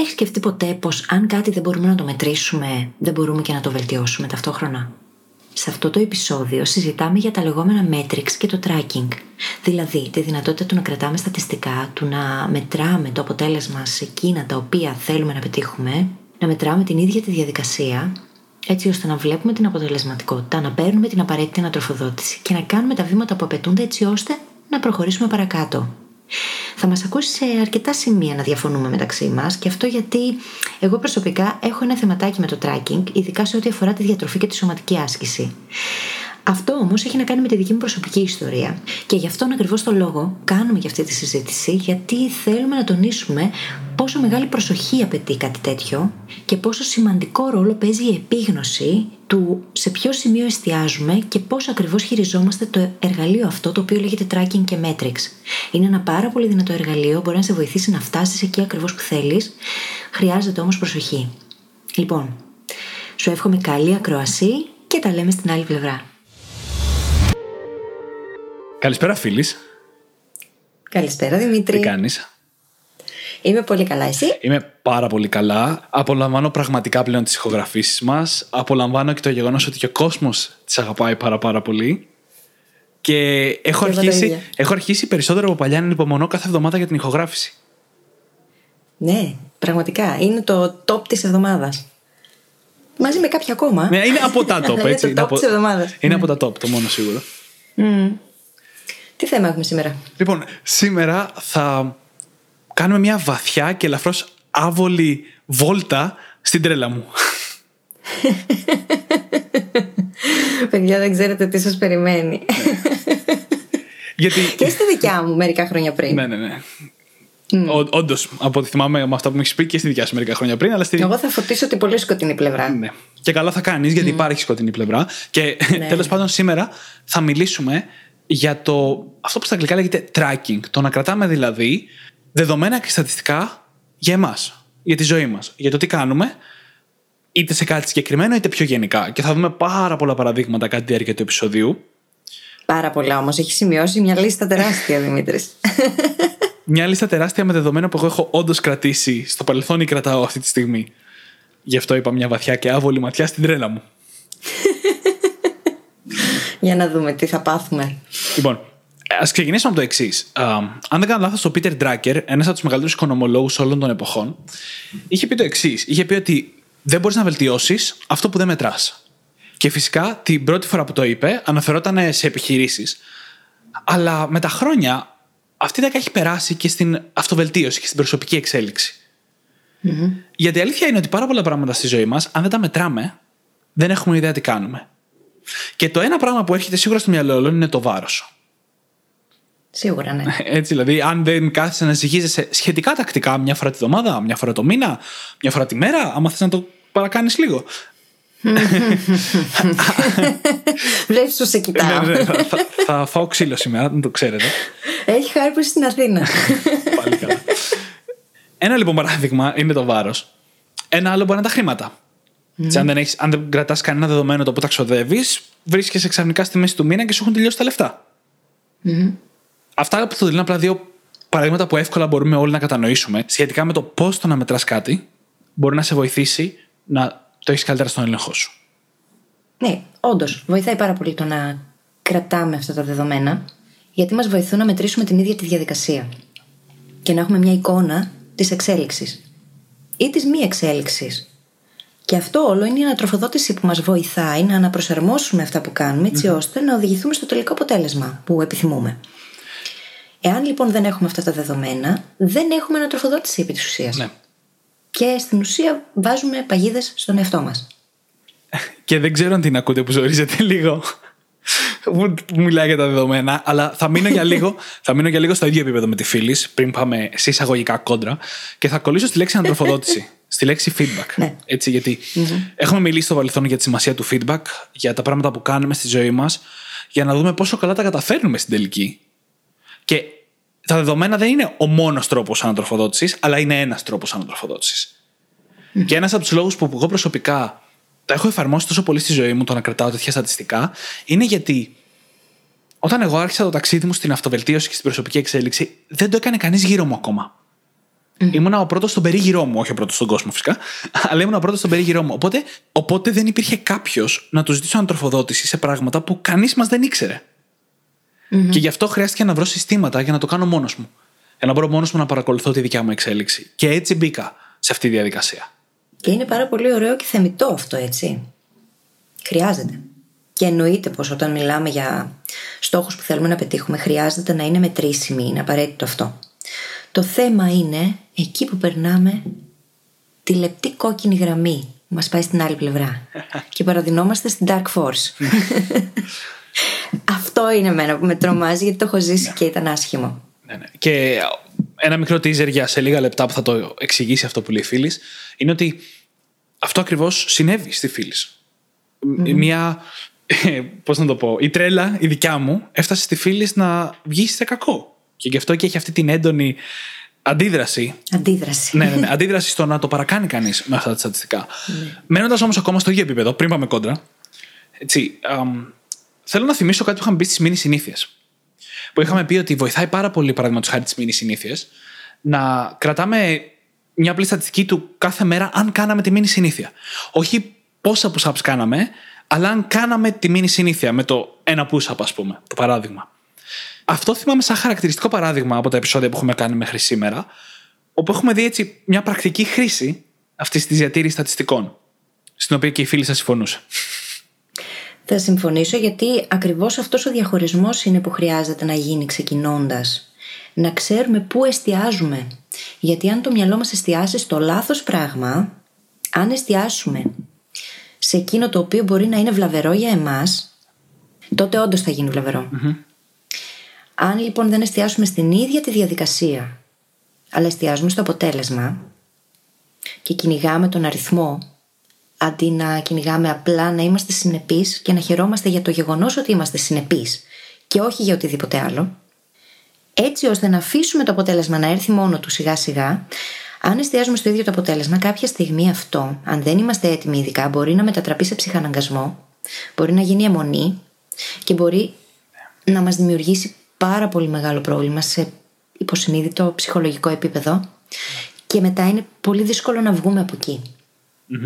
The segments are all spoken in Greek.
Έχεις σκεφτεί ποτέ πως αν κάτι δεν μπορούμε να το μετρήσουμε, δεν μπορούμε και να το βελτιώσουμε ταυτόχρονα; Σε αυτό το επεισόδιο συζητάμε για τα λεγόμενα metrics και το tracking. Δηλαδή, τη δυνατότητα του να κρατάμε στατιστικά, του να μετράμε το αποτέλεσμα σε εκείνα τα οποία θέλουμε να πετύχουμε, να μετράμε την ίδια τη διαδικασία, έτσι ώστε να βλέπουμε την αποτελεσματικότητα, να παίρνουμε την απαραίτητη ανατροφοδότηση και να κάνουμε τα βήματα που απαιτούνται έτσι ώστε να προχωρήσουμε παρακάτω. Θα μας ακούσει σε αρκετά σημεία να διαφωνούμε μεταξύ μας και αυτό γιατί εγώ προσωπικά έχω ένα θεματάκι με το tracking, ειδικά σε ό,τι αφορά τη διατροφή και τη σωματική άσκηση. Αυτό όμως έχει να κάνει με τη δική μου προσωπική ιστορία. Και γι' αυτόν ακριβώς το λόγο κάνουμε και αυτή τη συζήτηση, γιατί θέλουμε να τονίσουμε πόσο μεγάλη προσοχή απαιτεί κάτι τέτοιο και πόσο σημαντικό ρόλο παίζει η επίγνωση του σε ποιο σημείο εστιάζουμε και πώς ακριβώς χειριζόμαστε το εργαλείο αυτό το οποίο λέγεται tracking και metrics. Είναι ένα πάρα πολύ δυνατό εργαλείο, μπορεί να σε βοηθήσει να φτάσεις εκεί ακριβώς που θέλεις. Χρειάζεται όμως προσοχή. Λοιπόν, σου εύχομαι καλή ακροασή και τα λέμε στην άλλη πλευρά. Καλησπέρα, φίλης. Καλησπέρα, Δημήτρη. Τι κάνεις; Είμαι πολύ καλά, εσύ; Είμαι πάρα πολύ καλά. Απολαμβάνω πραγματικά πλέον τις ηχογραφήσεις μας. Απολαμβάνω και το γεγονός ότι και ο κόσμος τις αγαπάει πάρα πάρα πολύ. Και έχω, Και εγώ το αρχίσει, ίδιο. έχω αρχίσει περισσότερο από παλιά να υπομονώ κάθε εβδομάδα για την ηχογράφηση. Ναι, πραγματικά. Είναι το top της εβδομάδας. Μαζί με κάποια ακόμα. Ναι, είναι από τα top, Είναι έτσι. το είναι top από, της εβδομάδας. είναι από τα top, το μόνο σίγουρο. Τι θέμα έχουμε σήμερα; Λοιπόν, σήμερα θα κάνουμε μια βαθιά και ελαφρώς άβολη βόλτα στην τρέλα μου. Παιδιά, δεν ξέρετε τι σας περιμένει. Γιατί. και στη δικιά μου μερικά χρόνια πριν. ναι, ναι, ναι. Όντως, από ό,τι θυμάμαι με αυτά που μου έχεις πει και στη δικιά σου μερικά χρόνια πριν, αλλά στη. Εγώ θα φωτίσω την πολύ σκοτεινή πλευρά. Ναι. Και καλά θα κάνεις, γιατί υπάρχει σκοτεινή πλευρά. Και Ναι. τέλος πάντων, σήμερα θα μιλήσουμε για το. αυτό που στα αγγλικά λέγεται tracking. Το να κρατάμε δηλαδή δεδομένα και στατιστικά για εμάς, για τη ζωή μας, για το τι κάνουμε, είτε σε κάτι συγκεκριμένο είτε πιο γενικά. Και θα δούμε πάρα πολλά παραδείγματα κατά τη διάρκεια του επεισοδίου. Πάρα πολλά όμως. Έχει σημειώσει μια λίστα τεράστια, Δημήτρης. Μια λίστα τεράστια με δεδομένα που εγώ έχω όντως κρατήσει στο παρελθόν ή κρατάω αυτή τη στιγμή. Γι' αυτό είπα μια βαθιά και άβολη ματιά στην τρέλα μου. Για να δούμε τι θα πάθουμε. Λοιπόν, ας ξεκινήσουμε από το εξής. Αν δεν κάνω λάθος, ο Πίτερ Ντράκερ, ένας από τους μεγαλύτερους οικονομολόγους όλων των εποχών, είχε πει το εξής. Είχε πει ότι δεν μπορείς να βελτιώσεις αυτό που δεν μετράς. Και φυσικά την πρώτη φορά που το είπε, αναφερόταν σε επιχειρήσεις. Αλλά με τα χρόνια, αυτή η ιδέα έχει περάσει και στην αυτοβελτίωση και στην προσωπική εξέλιξη. Γιατί η αλήθεια είναι ότι πάρα πολλά πράγματα στη ζωή μας, αν δεν τα μετράμε, δεν έχουμε ιδέα τι κάνουμε. Και το ένα πράγμα που έρχεται σίγουρα στο μυαλό όλων είναι το βάρος. Σίγουρα, ναι. Έτσι, δηλαδή, αν δεν κάθεσαι να ζυγίζεσαι σχετικά τακτικά μια φορά τη βδομάδα, μια φορά το μήνα, μια φορά τη μέρα, άμα θες να το παρακάνεις λίγο. Βλέπεις που σε κοιτάω. ναι, ναι, θα, θα, θα φάω ξύλο σήμερα, να το ξέρετε. Έχει χάρη που είσαι στην Αθήνα. Πάλι καλά. Ένα λοιπόν παράδειγμα είναι το βάρος. Ένα άλλο μπορεί να είναι τα χρήματα. Έτσι, αν δεν, έχεις, αν δεν κρατάς κανένα δεδομένο το που τα ξοδεύει, βρίσκεσαι ξαφνικά στη μέση του μήνα και σου έχουν τελειώσει τα λεφτά. Αυτά που θα δίνουν απλά δύο παραδείγματα που εύκολα μπορούμε όλοι να κατανοήσουμε σχετικά με το πώς το να μετράς κάτι μπορεί να σε βοηθήσει να το έχεις καλύτερα στον έλεγχό σου. ναι, όντως. Βοηθάει πάρα πολύ το να κρατάμε αυτά τα δεδομένα, γιατί μας βοηθούν να μετρήσουμε την ίδια τη διαδικασία. Και να έχουμε μια εικόνα της εξέλιξης ή της μη εξέλιξης. Και αυτό όλο είναι η ανατροφοδότηση που μας βοηθάει να αναπροσαρμόσουμε αυτά που κάνουμε, έτσι ώστε να οδηγηθούμε στο τελικό αποτέλεσμα που επιθυμούμε. Εάν λοιπόν δεν έχουμε αυτά τα δεδομένα, δεν έχουμε ανατροφοδότηση επί της ουσίας. Ναι. Και στην ουσία βάζουμε παγίδες στον εαυτό μας. Και δεν ξέρω αν την ακούτε που ζορίζετε λίγο. που που μιλάει για τα δεδομένα, αλλά θα μείνω για λίγο, θα μείνω για λίγο στο ίδιο επίπεδο με τη φίλη, πριν πάμε σε εισαγωγικά κόντρα, και θα κολλήσω στη λέξη ανατροφοδότηση. στη λέξη feedback. Ναι. Έτσι, γιατί έχουμε μιλήσει στο παρελθόν για τη σημασία του feedback, για τα πράγματα που κάνουμε στη ζωή μας, για να δούμε πόσο καλά τα καταφέρνουμε στην τελική. Και τα δεδομένα δεν είναι ο μόνος τρόπος ανατροφοδότησης, αλλά είναι ένας τρόπος ανατροφοδότησης. Και ένας από τους λόγους που εγώ προσωπικά τα έχω εφαρμόσει τόσο πολύ στη ζωή μου, το να κρατάω τέτοια στατιστικά, είναι γιατί όταν εγώ άρχισα το ταξίδι μου στην αυτοβελτίωση και στην προσωπική εξέλιξη, δεν το έκανε κανείς γύρω μου ακόμα. Mm. Ήμουνα ο πρώτος στον περίγυρό μου, όχι ο πρώτος στον κόσμο φυσικά, αλλά ήμουν ο πρώτος στον περίγυρό μου. Οπότε, οπότε δεν υπήρχε κάποιος να τους ζητήσω ανατροφοδότηση σε πράγματα που κανείς μας δεν ήξερε. Mm-hmm. Και γι' αυτό χρειάστηκε να βρω συστήματα για να το κάνω μόνος μου. Για να μπορώ μόνος μου να παρακολουθώ τη δικιά μου εξέλιξη. Και έτσι μπήκα σε αυτή τη διαδικασία. Και είναι πάρα πολύ ωραίο και θεμητό αυτό, έτσι. Χρειάζεται. Και εννοείται πως όταν μιλάμε για στόχους που θέλουμε να πετύχουμε, χρειάζεται να είναι μετρήσιμοι. Είναι απαραίτητο αυτό. Το θέμα είναι εκεί που περνάμε τη λεπτή κόκκινη γραμμή που μας πάει στην άλλη πλευρά και παραδεινόμαστε στην Dark Force. Αυτό είναι εμένα που με τρομάζει γιατί το έχω ζήσει Ναι. και ήταν άσχημο. Ναι, ναι. Και ένα μικρό teaser για σε λίγα λεπτά που θα το εξηγήσει αυτό που λέει η φίλης, είναι ότι αυτό ακριβώς συνέβη στη φίλης. Μια. Πώς να το πω, η τρέλα, η δικιά μου, έφτασε στη φίλης να βγει σε κακό. Και γι' αυτό και έχει αυτή την έντονη αντίδραση. Αντίδραση. ναι, ναι, ναι, αντίδραση στο να το παρακάνει κανείς με αυτά τα στατιστικά. Μένοντας όμως ακόμα στο ίδιο επίπεδο, πριν πάμε κόντρα, έτσι, αμ, θέλω να θυμίσω κάτι που είχαμε μπει στις μήνυ συνήθειες. Που είχαμε πει ότι βοηθάει πάρα πολύ, παραδείγματος χάρη τις μήνυ συνήθειες, να κρατάμε μια απλή στατιστική του κάθε μέρα αν κάναμε τη μήνυ συνήθεια. Όχι πόσα push-ups κάναμε, αλλά αν κάναμε τη μήνυ συνήθεια με το ένα push-up, ας πούμε, το παράδειγμα. Αυτό θυμάμαι σαν χαρακτηριστικό παράδειγμα από τα επεισόδια που έχουμε κάνει μέχρι σήμερα, όπου έχουμε δει έτσι μια πρακτική χρήση αυτής της διατήρησης στατιστικών, στην οποία και η φίλη σας συμφωνούσε. Θα συμφωνήσω γιατί ακριβώς αυτός ο διαχωρισμός είναι που χρειάζεται να γίνει ξεκινώντας. Να ξέρουμε πού εστιάζουμε. Γιατί αν το μυαλό μας εστιάσει στο λάθος πράγμα, αν εστιάσουμε σε εκείνο το οποίο μπορεί να είναι βλαβερό για εμάς, τότε όντως θα γίνει βλαβερό. Αν λοιπόν δεν εστιάσουμε στην ίδια τη διαδικασία, αλλά εστιάζουμε στο αποτέλεσμα και κυνηγάμε τον αριθμό αντί να κυνηγάμε απλά να είμαστε συνεπείς και να χαιρόμαστε για το γεγονός ότι είμαστε συνεπείς και όχι για οτιδήποτε άλλο, έτσι ώστε να αφήσουμε το αποτέλεσμα να έρθει μόνο του σιγά σιγά, αν εστιάζουμε στο ίδιο το αποτέλεσμα, κάποια στιγμή αυτό, αν δεν είμαστε έτοιμοι ειδικά, μπορεί να μετατραπεί σε ψυχαναγκασμό, μπορεί να γίνει αιμονή και μπορεί να μας δημιουργήσει πάρα πολύ μεγάλο πρόβλημα σε υποσυνείδητο ψυχολογικό επίπεδο και μετά είναι πολύ δύσκολο να βγούμε από εκεί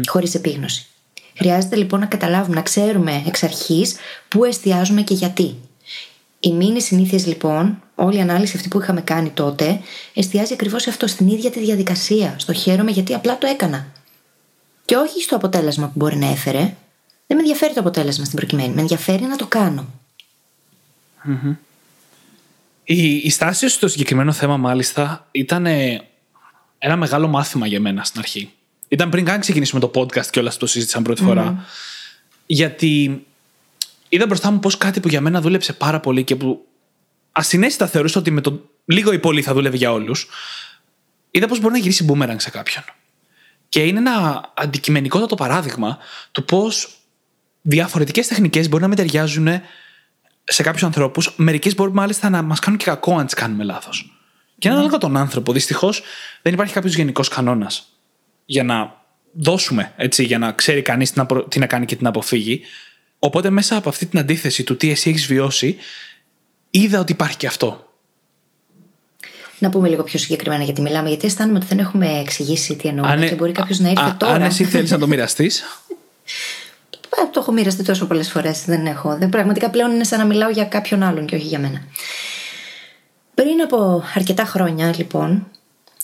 χωρίς επίγνωση. Χρειάζεται λοιπόν να καταλάβουμε, να ξέρουμε εξ αρχής πού εστιάζουμε και γιατί. Η μήνυ συνήθειες λοιπόν, όλη η ανάλυση αυτή που είχαμε κάνει τότε, εστιάζει ακριβώς σε αυτό, στην ίδια τη διαδικασία. Στο χαίρομαι γιατί απλά το έκανα. Και όχι στο αποτέλεσμα που μπορεί να έφερε. Δεν με ενδιαφέρει το αποτέλεσμα στην προκειμένη. Με ενδιαφέρει να το κάνω. Η, η στάση σου στο συγκεκριμένο θέμα, μάλιστα, ήταν ε, ένα μεγάλο μάθημα για μένα στην αρχή. Ήταν πριν καν ξεκινήσουμε το podcast και όλα αυτό το συζήτησαν πρώτη φορά. Γιατί είδα μπροστά μου πώ κάτι που για μένα δούλεψε πάρα πολύ και που ασυναίσθητα θεωρούσα ότι με το λίγο ή πολύ θα δούλευε για όλους. Είδα πώ μπορεί να γυρίσει boomerang σε κάποιον. Και είναι ένα αντικειμενικότατο παράδειγμα του πώ διαφορετικές τεχνικές μπορεί να μην ταιριάζουν σε κάποιους ανθρώπους. Μερικές μπορεί μάλιστα να μας κάνουν και κακό αν τις κάνουμε λάθος. Και είναι ανάλογα τον άνθρωπο. Δυστυχώς δεν υπάρχει κάποιος γενικός κανόνας για να δώσουμε, έτσι, για να ξέρει κανείς τι, να προ- τι να κάνει και τι να αποφύγει. Οπότε μέσα από αυτή την αντίθεση του τι εσύ έχεις βιώσει, είδα ότι υπάρχει και αυτό. Να πούμε λίγο πιο συγκεκριμένα γιατί μιλάμε, γιατί αισθάνομαι ότι δεν έχουμε εξηγήσει τι εννοούμε και μπορεί κάποιος να ήρθε α- τώρα. Αν εσύ θέλεις να το μοιραστείς. Ε, το έχω μοιραστεί τόσο πολλές φορές. Δεν έχω. Δεν, πραγματικά πλέον είναι σαν να μιλάω για κάποιον άλλον και όχι για μένα. Πριν από αρκετά χρόνια, λοιπόν,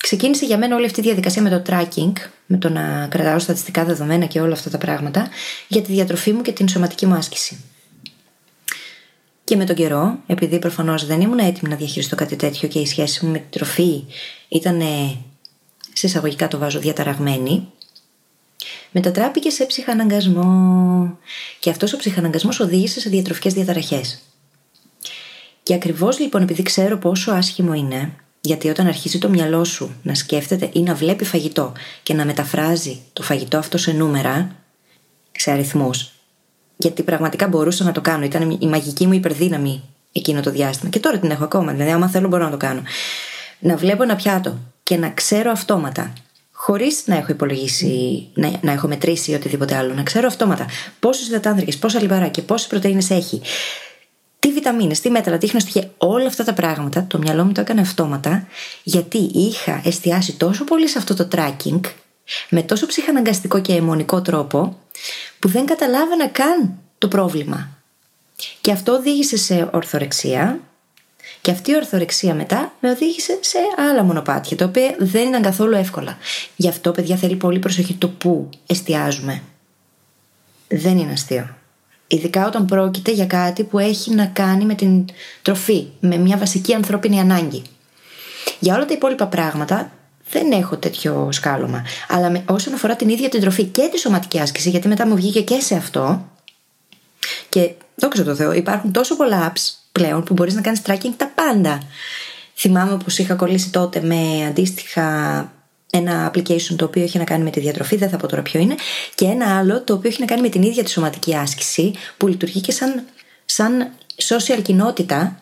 ξεκίνησε για μένα όλη αυτή η διαδικασία με το tracking, με το να κρατάω στατιστικά δεδομένα και όλα αυτά τα πράγματα, για τη διατροφή μου και την σωματική μου άσκηση. Και με τον καιρό, επειδή προφανώς δεν ήμουν έτοιμη να διαχειριστώ κάτι τέτοιο και η σχέση μου με την τροφή ήταν ε, σε εισαγωγικά το βάζω διαταραγμένη, μετατράπηκε σε ψυχαναγκασμό. Και αυτός ο ψυχαναγκασμός οδήγησε σε διατροφικές διαταραχές. Και ακριβώς λοιπόν επειδή ξέρω πόσο άσχημο είναι Γιατί όταν αρχίζει το μυαλό σου να σκέφτεται ή να βλέπει φαγητό και να μεταφράζει το φαγητό αυτό σε νούμερα, σε αριθμούς, γιατί πραγματικά μπορούσα να το κάνω. Ήταν η μαγική μου υπερδύναμη εκείνο το διάστημα. Και τώρα την έχω ακόμα. Δηλαδή, άμα θέλω, μπορώ να το κάνω. Να βλέπω ένα πιάτο και να ξέρω αυτόματα, χωρίς να έχω υπολογίσει, να, να έχω μετρήσει ή οτιδήποτε άλλο, να ξέρω αυτόματα πόσου υδατάνθρακε, πόσα λιπαρά πόσες πρωτενε έχει, τι βιταμίνες, τι μέτρα, τι στοιχεία, όλα αυτά τα πράγματα, το μυαλό μου το έκανε αυτόματα, γιατί είχα εστιάσει τόσο πολύ σε αυτό το tracking, με τόσο ψυχαναγκαστικό και αιμονικό τρόπο, που δεν καταλάβαινα καν το πρόβλημα. Και αυτό οδήγησε σε ορθορεξία, και αυτή η ορθορεξία μετά με οδήγησε σε άλλα μονοπάτια, τα οποία δεν ήταν καθόλου εύκολα. Γι' αυτό, παιδιά, θέλει πολύ προσοχή το πού εστιάζουμε. Δεν είναι αστείο. Ειδικά όταν πρόκειται για κάτι που έχει να κάνει με την τροφή, με μια βασική ανθρώπινη ανάγκη. Για όλα τα υπόλοιπα πράγματα δεν έχω τέτοιο σκάλωμα. Αλλά με, όσον αφορά την ίδια την τροφή και τη σωματική άσκηση, γιατί μετά μου βγήκε και σε αυτό. Και δόξα τω Θεώ, υπάρχουν τόσο πολλά apps πλέον που μπορείς να κάνεις tracking τα πάντα. Θυμάμαι πω είχα κολλήσει τότε με αντίστοιχα ένα application το οποίο έχει να κάνει με τη διατροφή, δεν θα πω τώρα ποιο είναι, και ένα άλλο το οποίο έχει να κάνει με την ίδια τη σωματική άσκηση, που λειτουργεί και σαν, σαν social κοινότητα,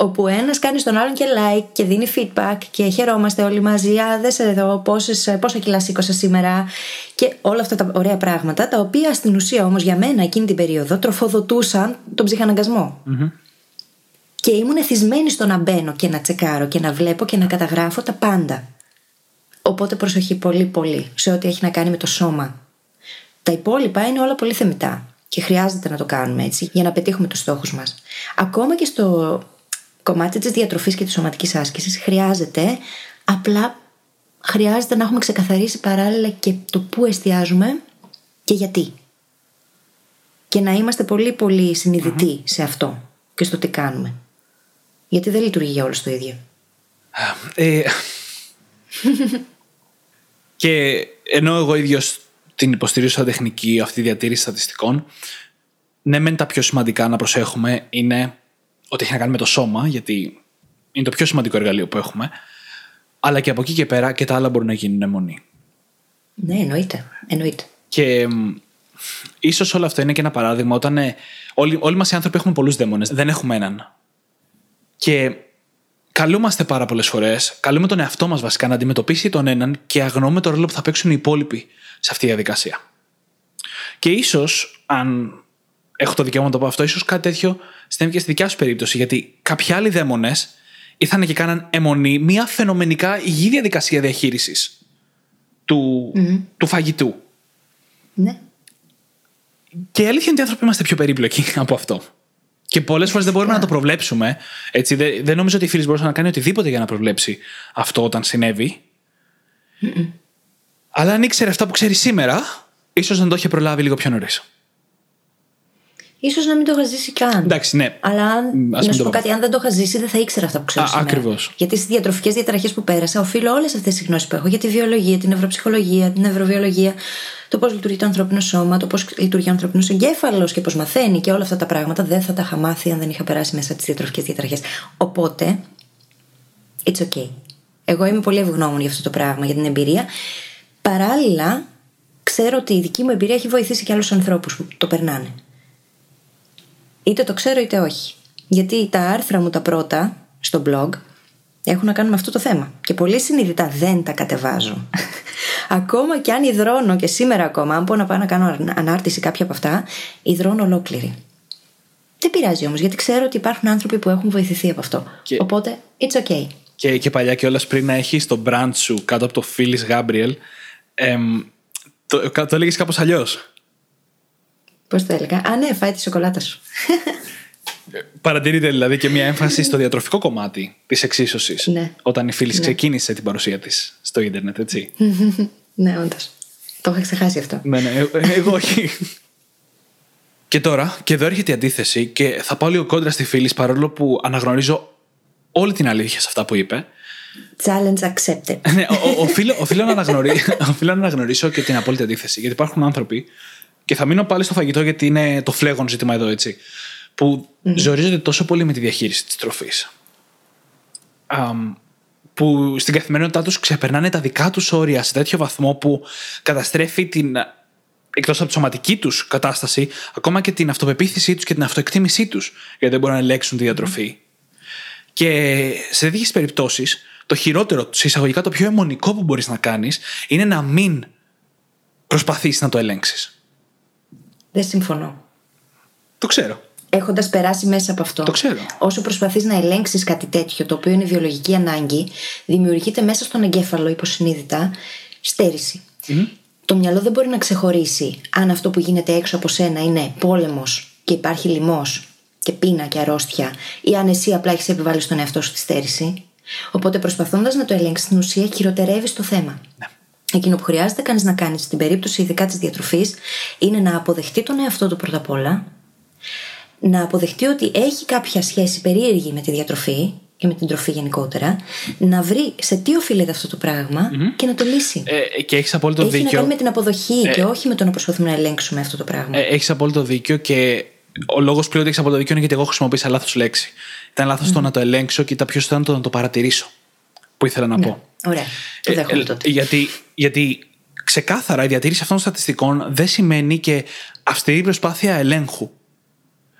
όπου ένας κάνει στον άλλον και like και δίνει feedback και χαιρόμαστε όλοι μαζί. Α, δε εδώ πόσες, πόσα κιλά σήκωσα σήμερα. Και όλα αυτά τα ωραία πράγματα, τα οποία στην ουσία όμως για μένα εκείνη την περίοδο τροφοδοτούσαν τον ψυχαναγκασμο Και ήμουν εθισμένη στο να μπαίνω και να τσεκάρω και να βλέπω και να καταγράφω τα πάντα. Οπότε προσοχή πολύ πολύ σε ό,τι έχει να κάνει με το σώμα. Τα υπόλοιπα είναι όλα πολύ θεμητά και χρειάζεται να το κάνουμε έτσι για να πετύχουμε τους στόχους μας. Ακόμα και στο κομμάτι της διατροφής και της σωματικής άσκησης χρειάζεται απλά χρειάζεται να έχουμε ξεκαθαρίσει παράλληλα και το πού εστιάζουμε και γιατί. Και να είμαστε πολύ πολύ σε αυτό και στο τι κάνουμε. Γιατί δεν λειτουργεί για όλους το ίδιο. Ε, και ενώ εγώ ίδιος την υποστηρίζω σαν τεχνική αυτή η διατήρηση στατιστικών, ναι, μεν τα πιο σημαντικά να προσέχουμε είναι ότι έχει να κάνει με το σώμα, γιατί είναι το πιο σημαντικό εργαλείο που έχουμε. Αλλά και από εκεί και πέρα και τα άλλα μπορούν να γίνουν αιμονή. Ναι, εννοείται. εννοείται. Και ίσως όλο αυτό είναι και ένα παράδειγμα όταν ε, όλοι, όλοι μας οι άνθρωποι έχουμε πολλούς δαίμονες, δεν έχουμε έναν. Και καλούμαστε πάρα πολλές φορές, καλούμε τον εαυτό μας βασικά να αντιμετωπίσει τον έναν και αγνοούμε το ρόλο που θα παίξουν οι υπόλοιποι σε αυτή τη διαδικασία. Και ίσως, αν έχω το δικαίωμα να το πω αυτό, ίσως κάτι τέτοιο συνέβη και στη δικιά σου περίπτωση. Γιατί κάποιοι άλλοι δαίμονες ήρθαν και κάναν αιμονή μια φαινομενικά υγιή διαδικασία διαχείρισης του, του φαγητού. Ναι. Και η αλήθεια είναι ότι οι άνθρωποι είμαστε πιο περίπλοκοι από αυτό. Και πολλές φορές δεν μπορούμε να το προβλέψουμε. Έτσι, δεν, δεν νομίζω ότι η φίλης μπορούσε να κάνει οτιδήποτε για να προβλέψει αυτό όταν συνέβη. Αλλά αν ήξερε αυτά που ξέρει σήμερα, ίσως να το είχε προλάβει λίγο πιο νωρίς. Σω να μην το είχα ζήσει καν. Εντάξει, ναι. Αλλά αν, να σου πω κάτι, αν δεν το είχα ζήσει, δεν θα ήξερα αυτά που ξέρω. Ακριβώς. Γιατί στις διατροφικές διαταραχές που πέρασα, οφείλω όλες αυτές τις γνώσεις που έχω για τη βιολογία, την νευροψυχολογία, την νευροβιολογία, το πώς λειτουργεί το ανθρώπινο σώμα, το πώς λειτουργεί ο ανθρώπινος εγκέφαλος και πώς μαθαίνει και όλα αυτά τα πράγματα δεν θα τα είχα μάθει αν δεν είχα περάσει μέσα τι διατροφικές διαταραχές. Οπότε, it's okay. Εγώ είμαι πολύ ευγνώμων για αυτό το πράγμα, για την εμπειρία. Παράλληλα, ξέρω ότι η δική μου εμπειρία έχει βοηθήσει και άλλους ανθρώπους που το περνάνε. Είτε το ξέρω είτε όχι. Γιατί τα άρθρα μου τα πρώτα στο blog έχουν να κάνουν με αυτό το θέμα. Και πολύ συνειδητά δεν τα κατεβάζω. ακόμα και αν υδρώνω και σήμερα ακόμα, αν πω να πάω να κάνω ανάρτηση κάποια από αυτά, υδρώνω ολόκληρη. Δεν πειράζει όμως, γιατί ξέρω ότι υπάρχουν άνθρωποι που έχουν βοηθηθεί από αυτό. Οπότε, it's okay. Και, και παλιά κιόλας πριν να έχεις το brand σου κάτω από το Phyllis Gabriel, εμ, το, το έλεγες κάπως αλλιώς. Πώς το έλεγα; Α, ναι, φάει τη σοκολάτα σου. Παρατηρείται δηλαδή και μια έμφαση στο διατροφικό κομμάτι της εξίσωσης. Ναι. Όταν η φίλης ναι. ξεκίνησε την παρουσία της στο Ιντερνετ, έτσι. ναι, όντως. Το είχα ξεχάσει αυτό. ναι, ναι, ε, εγώ όχι. και τώρα, και εδώ έρχεται η αντίθεση, και θα πάω λίγο κόντρα στη φίλη παρόλο που αναγνωρίζω όλη την αλήθεια σε αυτά που είπε. Challenge accepted. ναι, οφείλω, οφείλω, να αναγνωρίσω, οφείλω να αναγνωρίσω και την απόλυτη αντίθεση. Γιατί υπάρχουν άνθρωποι, και θα μείνω πάλι στο φαγητό γιατί είναι το φλέγον ζήτημα εδώ, έτσι που mm. ζορίζονται τόσο πολύ με τη διαχείριση της τροφής. που στην καθημερινότητά τους ξεπερνάνε τα δικά τους όρια σε τέτοιο βαθμό που καταστρέφει την. εκτός από τη σωματική τους κατάσταση, ακόμα και την αυτοπεποίθησή τους και την αυτοεκτίμησή τους, γιατί δεν μπορούν να ελέγξουν τη διατροφή. Και σε τέτοιες περιπτώσεις, το χειρότερο, σε εισαγωγικά το πιο αιμονικό που μπορείς να κάνεις, είναι να μην προσπαθήσει να το ελέγξεις. Δεν συμφωνώ. Το ξέρω. Έχοντας περάσει μέσα από αυτό. Το ξέρω. Όσο προσπαθείς να ελέγξεις κάτι τέτοιο, το οποίο είναι βιολογική ανάγκη, δημιουργείται μέσα στον εγκέφαλο υποσυνείδητα στέρηση. Το μυαλό δεν μπορεί να ξεχωρίσει αν αυτό που γίνεται έξω από σένα είναι πόλεμος και υπάρχει λοιμός και πείνα και αρρώστια, ή αν εσύ απλά έχεις επιβάλει στον εαυτό σου τη στέρηση. Οπότε προσπαθώντας να το ελέγξεις στην ουσία, χειροτερεύεις το θέμα. Ναι. Εκείνο που χρειάζεται κανείς να κάνει στην περίπτωση ειδικά της διατροφής είναι να αποδεχτεί τον εαυτό του πρώτα απ' όλα, να αποδεχτεί ότι έχει κάποια σχέση περίεργη με τη διατροφή και με την τροφή γενικότερα, να βρει σε τι οφείλεται αυτό το πραγμα και να το λύσει. Ε, και έχεις απόλυτο έχει δίκιο. να κάνει με την αποδοχή και όχι με το να προσπαθούμε να ελέγξουμε αυτό το πράγμα. Ε, έχεις απόλυτο δίκιο και ο λόγος πλέον ότι έχεις απόλυτο δίκιο είναι γιατί εγώ χρησιμοποίησα λάθο λέξη. Ήταν λάθος το να το ελέγξω και ήταν πιο σωστό το να το παρατηρήσω. Που ήθελα να πω. Ωραία. Το δέχομαι Ε, τότε. γιατί, γιατί ξεκάθαρα η διατήρηση αυτών των στατιστικών δεν σημαίνει και αυστηρή προσπάθεια ελέγχου.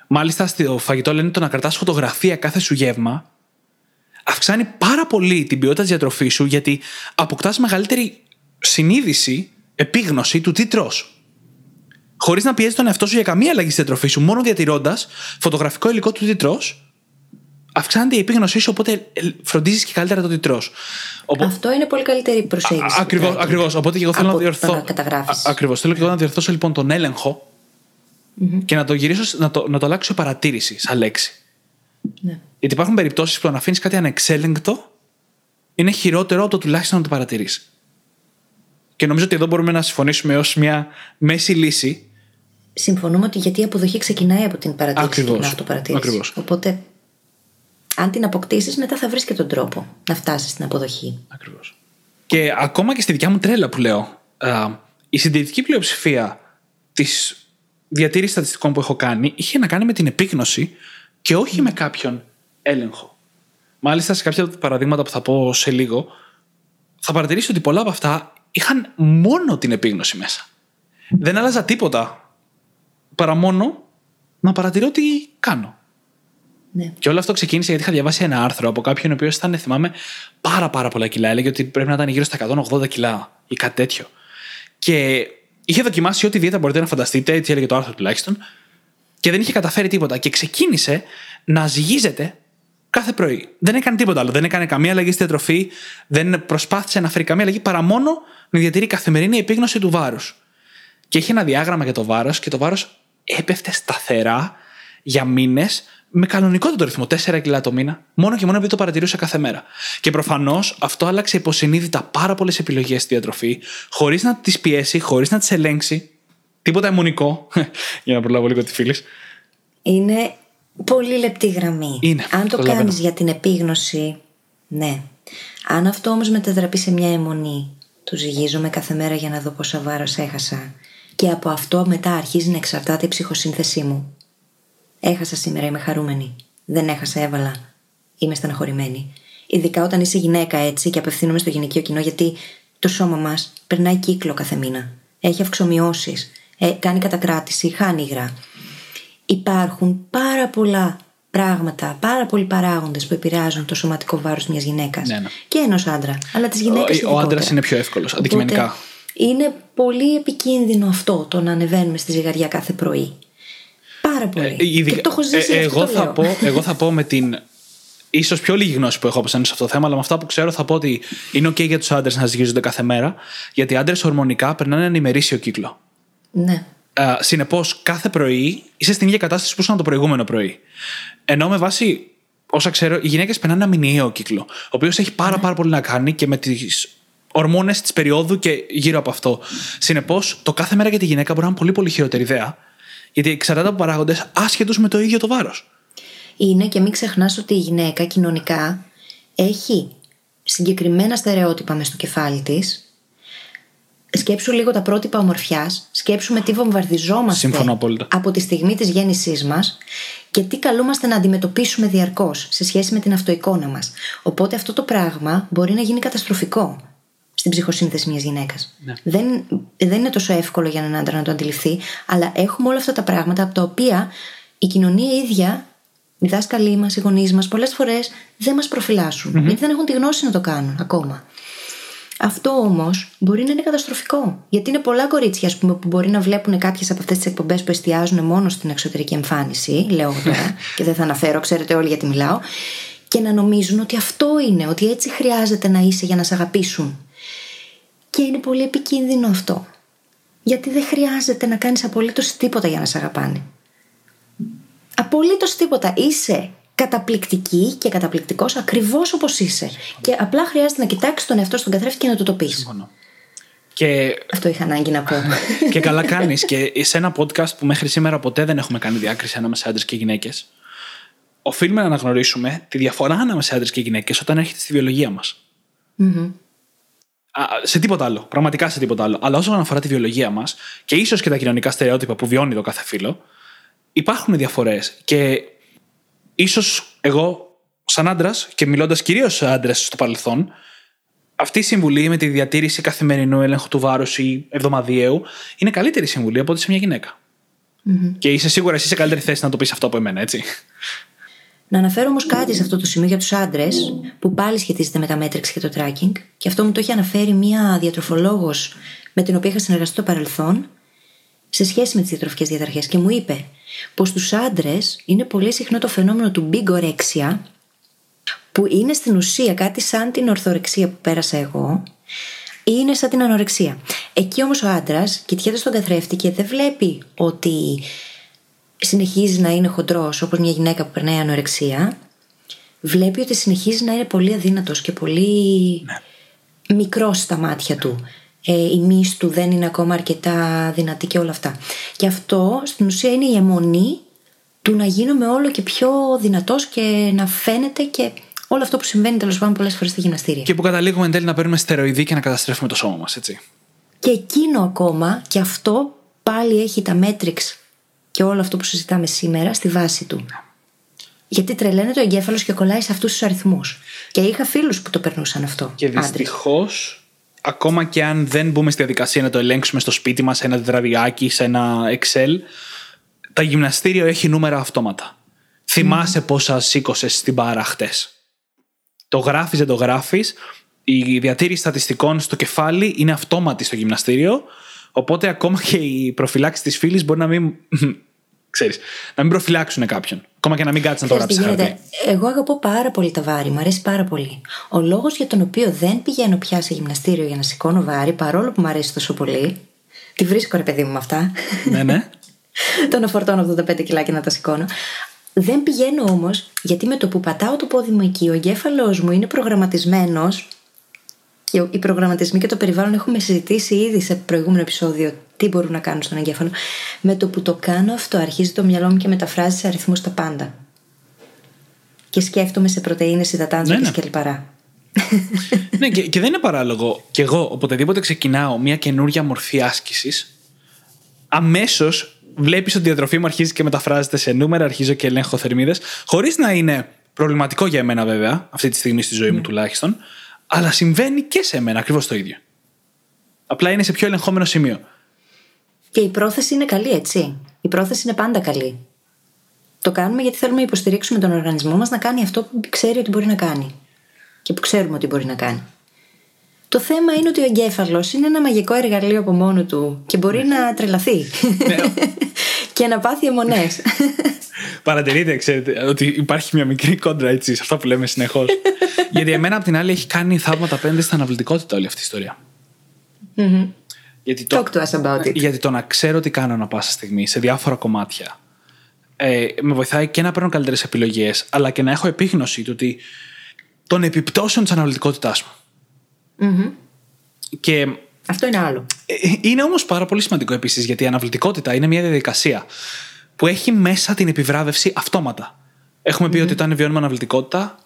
Μάλιστα, στο φαγητό λένε το να κρατάς φωτογραφία κάθε σου γεύμα αυξάνει πάρα πολύ την ποιότητα της διατροφής σου γιατί αποκτάς μεγαλύτερη συνείδηση, επίγνωση του τι τρως. Χωρίς να πιέζει τον εαυτό σου για καμία αλλαγή στη διατροφή σου, μόνο διατηρώντας φωτογραφικό υλικό του τι τρως, αυξάνεται η επίγνωσή σου, οπότε φροντίζεις και καλύτερα το τι τρως. Οπό- Αυτό είναι πολύ καλύτερη προσέγγιση. Ακριβώς, Τάκη. ακριβώς. Οπότε και εγώ θέλω Από να το διορθώ. να καταγράφεις. Ακριβώς. Θέλω και εγώ να διορθώσω λοιπόν τον έλεγχο και να το γυρίσω, σ- να το, να το αλλάξω σε παρατήρηση, σαν λέξη. Ναι. Γιατί υπάρχουν περιπτώσεις που αν αφήνεις κάτι ανεξέλεγκτο, είναι χειρότερο από το τουλάχιστον να το παρατηρήσει. Και νομίζω ότι εδώ μπορούμε να συμφωνήσουμε ως μια μέση λύση. Συμφωνούμε ότι γιατί η αποδοχή ξεκινάει από την παρατήρηση Ακριβώς. και την αυτοπαρατήρηση. Ακριβώς. Οπότε, αν την αποκτήσεις, μετά θα βρεις και τον τρόπο να φτάσεις στην αποδοχή. Ακριβώς. Και ακόμα και στη δικιά μου τρέλα που λέω, α, η συντηρητική πλειοψηφία της διατήρησης στατιστικών που έχω κάνει είχε να κάνει με την επίγνωση και όχι με κάποιον έλεγχο. Μάλιστα, σε κάποια από τα παραδείγματα που θα πω σε λίγο, θα παρατηρήσω ότι πολλά από αυτά είχαν μόνο την επίγνωση μέσα. Δεν άλλαζα τίποτα παρά μόνο να παρατηρώ τι κάνω. Ναι. Και όλο αυτό ξεκίνησε γιατί είχα διαβάσει ένα άρθρο από κάποιον ο οποίος ήταν, θυμάμαι, πάρα πάρα πολλά κιλά. Έλεγε ότι πρέπει να ήταν γύρω στα 180 κιλά ή κάτι τέτοιο. Και είχε δοκιμάσει ό,τι δίαιτα μπορείτε να φανταστείτε, έτσι έλεγε το άρθρο τουλάχιστον, και δεν είχε καταφέρει τίποτα. Και ξεκίνησε να ζυγίζεται κάθε πρωί. Δεν έκανε τίποτα άλλο. Δεν έκανε καμία αλλαγή στη διατροφή, δεν προσπάθησε να φέρει καμία αλλαγή παρά μόνο να διατηρεί καθημερινή επίγνωση του βάρους. Και είχε ένα διάγραμμα για το βάρος και το βάρος έπεφτε σταθερά για μήνες με κανονικότατο ρυθμό, 4 κιλά το μήνα, μόνο και μόνο επειδή το παρατηρούσα κάθε μέρα. Και προφανώς αυτό άλλαξε υποσυνείδητα πάρα πολλές επιλογές στη διατροφή, χωρίς να τις πιέσει, χωρίς να τις ελέγξει. Τίποτα αιμονικό. για να προλάβω λίγο τη φίλης. Είναι πολύ λεπτή γραμμή. Είναι, Αν το καταλαβαίνω. κάνεις για την επίγνωση, ναι. Αν αυτό όμως μετατραπεί σε μια αιμονή, του ζυγίζομαι κάθε μέρα για να δω πόσα βάρος έχασα. Και από αυτό μετά αρχίζει να εξαρτάται η ψυχοσύνθεσή μου. Έχασα σήμερα, είμαι χαρούμενη. Δεν έχασα, έβαλα. Είμαι στεναχωρημένη. Ειδικά όταν είσαι γυναίκα έτσι και απευθύνομαι στο γυναικείο κοινό, γιατί το σώμα μας περνάει κύκλο κάθε μήνα. Έχει αυξομοιώσεις. Ε, κάνει κατακράτηση, χάνει υγρά. Υπάρχουν πάρα πολλά πράγματα, πάρα πολλοί παράγοντες που επηρεάζουν το σωματικό βάρος μιας γυναίκας. Ναι, ναι. Και ενός άντρα. Αλλά τη γυναίκα. Ο- ο άντρας είναι πιο εύκολος, αντικειμενικά. Είναι πολύ επικίνδυνο αυτό το να ανεβαίνουμε στη ζυγαριά κάθε πρωί. Πάρα πολύ. Ε, ειδικά- και το έχω ζήσει ε, αυτό εγώ, το θα λέω. πω, εγώ θα πω με την ίσως πιο λίγη γνώση που έχω από σένα σε αυτό το θέμα, αλλά με αυτά που ξέρω θα πω ότι είναι OK για τους άντρες να ζυγίζονται κάθε μέρα, γιατί οι άντρες ορμονικά περνάνε έναν ημερήσιο κύκλο. Ναι. Συνεπώς, κάθε πρωί είσαι στην ίδια κατάσταση που ήσουν το προηγούμενο πρωί. Ενώ με βάση όσα ξέρω, οι γυναίκες περνάνε ένα μηνιαίο κύκλο, ο οποίος έχει πάρα, πάρα πολύ να κάνει και με τις ορμόνες της περίοδου και γύρω από αυτό. Συνεπώς, το κάθε μέρα για τη γυναίκα μπορεί να είναι πολύ, πολύ χειρότερη ιδέα, γιατί εξαρτάται από παράγοντες άσχετους με το ίδιο το βάρος. Είναι και μην ξεχνάς ότι η γυναίκα κοινωνικά έχει συγκεκριμένα στερεότυπα μες στο κεφάλι της σκέψου λίγο τα πρότυπα ομορφιάς, σκέψου με τι βομβαρδιζόμαστε Σύμφωνο απόλυτα. από τη στιγμή της γέννησής μας και τι καλούμαστε να αντιμετωπίσουμε διαρκώς σε σχέση με την αυτοεικόνα μας. Οπότε αυτό το πράγμα μπορεί να γίνει καταστροφικό στην ψυχοσύνθεση μιας γυναίκας. Ναι. Δεν, δεν είναι τόσο εύκολο για έναν άντρα να το αντιληφθεί, αλλά έχουμε όλα αυτά τα πράγματα από τα οποία η κοινωνία ίδια, οι δάσκαλοι μας, οι γονείς μας, πολλές φορές δεν μας προφυλάσσουν. Γιατί δεν έχουν τη γνώση να το κάνουν ακόμα. Αυτό όμως μπορεί να είναι καταστροφικό. Γιατί είναι πολλά κορίτσια, ας πούμε, που μπορεί να βλέπουν κάποιες από αυτές τις εκπομπές που εστιάζουν μόνο στην εξωτερική εμφάνιση, λέω εγώ τώρα, και δεν θα αναφέρω, ξέρετε όλοι γιατί μιλάω, και να νομίζουν ότι αυτό είναι, ότι έτσι χρειάζεται να είσαι για να σε αγαπήσουν. Και είναι πολύ επικίνδυνο αυτό. Γιατί δεν χρειάζεται να κάνεις απολύτως τίποτα για να σε αγαπάνε. Απολύτως τίποτα. Είσαι καταπληκτική και καταπληκτικός ακριβώς όπως είσαι. Και απλά χρειάζεται να κοιτάξεις τον εαυτό στον καθρέφτη και να του το πεις. Συμφωνώ. Και, Αυτό είχα ανάγκη να πω. και καλά κάνεις. και σε ένα podcast που μέχρι σήμερα ποτέ δεν έχουμε κάνει διάκριση ανάμεσα σε άντρες και γυναίκες, οφείλουμε να αναγνωρίσουμε τη διαφορά ανάμεσα σε άντρες και γυναίκες όταν έρχεται στη βιολογία μας. Σε τίποτα άλλο. Πραγματικά σε τίποτα άλλο. Αλλά όσον αφορά τη βιολογία μας και ίσως και τα κοινωνικά στερεότυπα που βιώνει το κάθε φύλλο, υπάρχουν διαφορές. Και ίσως εγώ, σαν άντρας και μιλώντας κυρίως σε άντρες στο παρελθόν, αυτή η συμβουλή με τη διατήρηση καθημερινού έλεγχου του βάρους ή εβδομαδιαίου είναι καλύτερη συμβουλή από ότι σε μια γυναικα Και είσαι σίγουρα εσύ σε καλύτερη θέση να το πεις αυτό από εμένα, έτσι. Να αναφέρω όμως κάτι σε αυτό το σημείο για τους άντρες, που πάλι σχετίζεται με τα Matrix και το tracking, και αυτό μου το έχει αναφέρει μία διατροφολόγος με την οποία είχα συνεργαστεί στο παρελθόν, σε σχέση με τις διατροφικές διαταραχέ. Και μου είπε πως στου άντρες είναι πολύ συχνό το φαινόμενο του bigorexia, που είναι στην ουσία κάτι σαν την ορθορεξία που πέρασα εγώ, ή είναι σαν την ανορεξία. Εκεί όμως ο άντρας κοιτιέται στον καθρέφτη και δεν βλέπει ότι συνεχίζει να είναι χοντρός όπως μια γυναίκα που περνάει ανορεξία, βλέπει ότι συνεχίζει να είναι πολύ αδύνατος και πολύ μικρός στα μάτια του. Ε, η μύση του δεν είναι ακόμα αρκετά δυνατή και όλα αυτά. Και αυτό στην ουσία είναι η αιμονή του να γίνομαι όλο και πιο δυνατός και να φαίνεται και όλο αυτό που συμβαίνει τέλος πάντων πολλές φορές στη γυμναστήρια. Και που καταλήγουμε εν τέλει να παίρνουμε στεροειδή και να καταστρέφουμε το σώμα μας, έτσι. Και εκείνο ακόμα, και αυτό πάλι έχει τα Matrix και όλο αυτό που συζητάμε σήμερα στη βάση του. Γιατί τρελαίνεται το εγκέφαλος και κολλάει σε αυτούς τους αριθμούς. Και είχα φίλους που το περνούσαν αυτό. Και άντρες. δυστυχώς, ακόμα και αν δεν μπούμε στη διαδικασία να το ελέγξουμε στο σπίτι μας, σε ένα τετραδιάκι, σε ένα Excel, τα γυμναστήριο έχει νούμερα αυτόματα. Θυμάσαι πόσα σήκωσες στην μπάρα χτες. Το γράφεις, δεν το γράφεις. Η διατήρηση στατιστικών στο κεφάλι είναι αυτόματη στο γυμναστήριο. Οπότε ακόμα και οι προφυλάξεις της φίλης μπορεί να μην. Ξέρεις, να μην προφυλάξουν κάποιον. Ακόμα και να μην κάτσει να το Ξέρεις τι γράψει χαρτί. γίνεται. Εγώ αγαπώ πάρα πολύ τα βάρη, μου αρέσει πάρα πολύ. Ο λόγος για τον οποίο δεν πηγαίνω πια σε γυμναστήριο για να σηκώνω βάρη, παρόλο που μου αρέσει τόσο πολύ. Τη βρίσκω ρε παιδί μου με αυτά. ναι, ναι. το να φορτώνω 85 κιλά και να τα σηκώνω. Δεν πηγαίνω όμως, γιατί με το που πατάω το πόδι μου εκεί, ο εγκέφαλός μου είναι προγραμματισμένος. Και οι προγραμματισμοί και το περιβάλλον έχουμε συζητήσει ήδη σε προηγούμενο επεισόδιο τι μπορούν να κάνουν στον εγκέφαλο. Με το που το κάνω αυτό, αρχίζει το μυαλό μου και μεταφράζει σε αριθμούς τα πάντα. Και σκέφτομαι σε πρωτενε, υδατάνθρακε Ναι, ναι. και λιπαρά. ναι, και, και δεν είναι παράλογο. Και εγώ, οποτεδήποτε ξεκινάω μια καινούργια μορφή άσκησης, αμέσως βλέπεις ότι η διατροφή μου αρχίζει και μεταφράζεται σε νούμερα, αρχίζω και ελέγχω θερμίδες, χωρίς να είναι προβληματικό για εμένα βέβαια, αυτή τη στιγμή στη ζωή μου τουλάχιστον, αλλά συμβαίνει και σε μένα ακριβώς το ίδιο. Απλά είναι σε πιο ελεγχόμενο σημείο. Και η πρόθεση είναι καλή, έτσι. Η πρόθεση είναι πάντα καλή. Το κάνουμε γιατί θέλουμε να υποστηρίξουμε τον οργανισμό μας να κάνει αυτό που ξέρει ότι μπορεί να κάνει. Και που ξέρουμε ότι μπορεί να κάνει. Το θέμα είναι ότι ο εγκέφαλος είναι ένα μαγικό εργαλείο από μόνο του και μπορεί να τρελαθεί. και να πάθει αιμονές. Παρατηρείτε, ξέρετε, ότι υπάρχει μια μικρή κόντρα έτσι, σε αυτά που λέμε συνεχώς. Γιατί εμένα, απ' την άλλη, έχει κάνει θαύματα πέντε στην αναβλητικότητα όλη αυτή η ιστορία. Γιατί το, Talk to us about it. γιατί το να ξέρω τι κάνω ανα πάσα στιγμή σε διάφορα κομμάτια ε, με βοηθάει και να παίρνω καλύτερες επιλογές, αλλά και να έχω επίγνωση του ότι των επιπτώσεων της αναβλητικότητάς μου. Και Αυτό είναι άλλο. ε, είναι όμως πάρα πολύ σημαντικό επίσης, γιατί η αναβλητικότητα είναι μια διαδικασία που έχει μέσα την επιβράβευση αυτόματα. Έχουμε πει ότι όταν βιώνουμε αναβλητικότητα,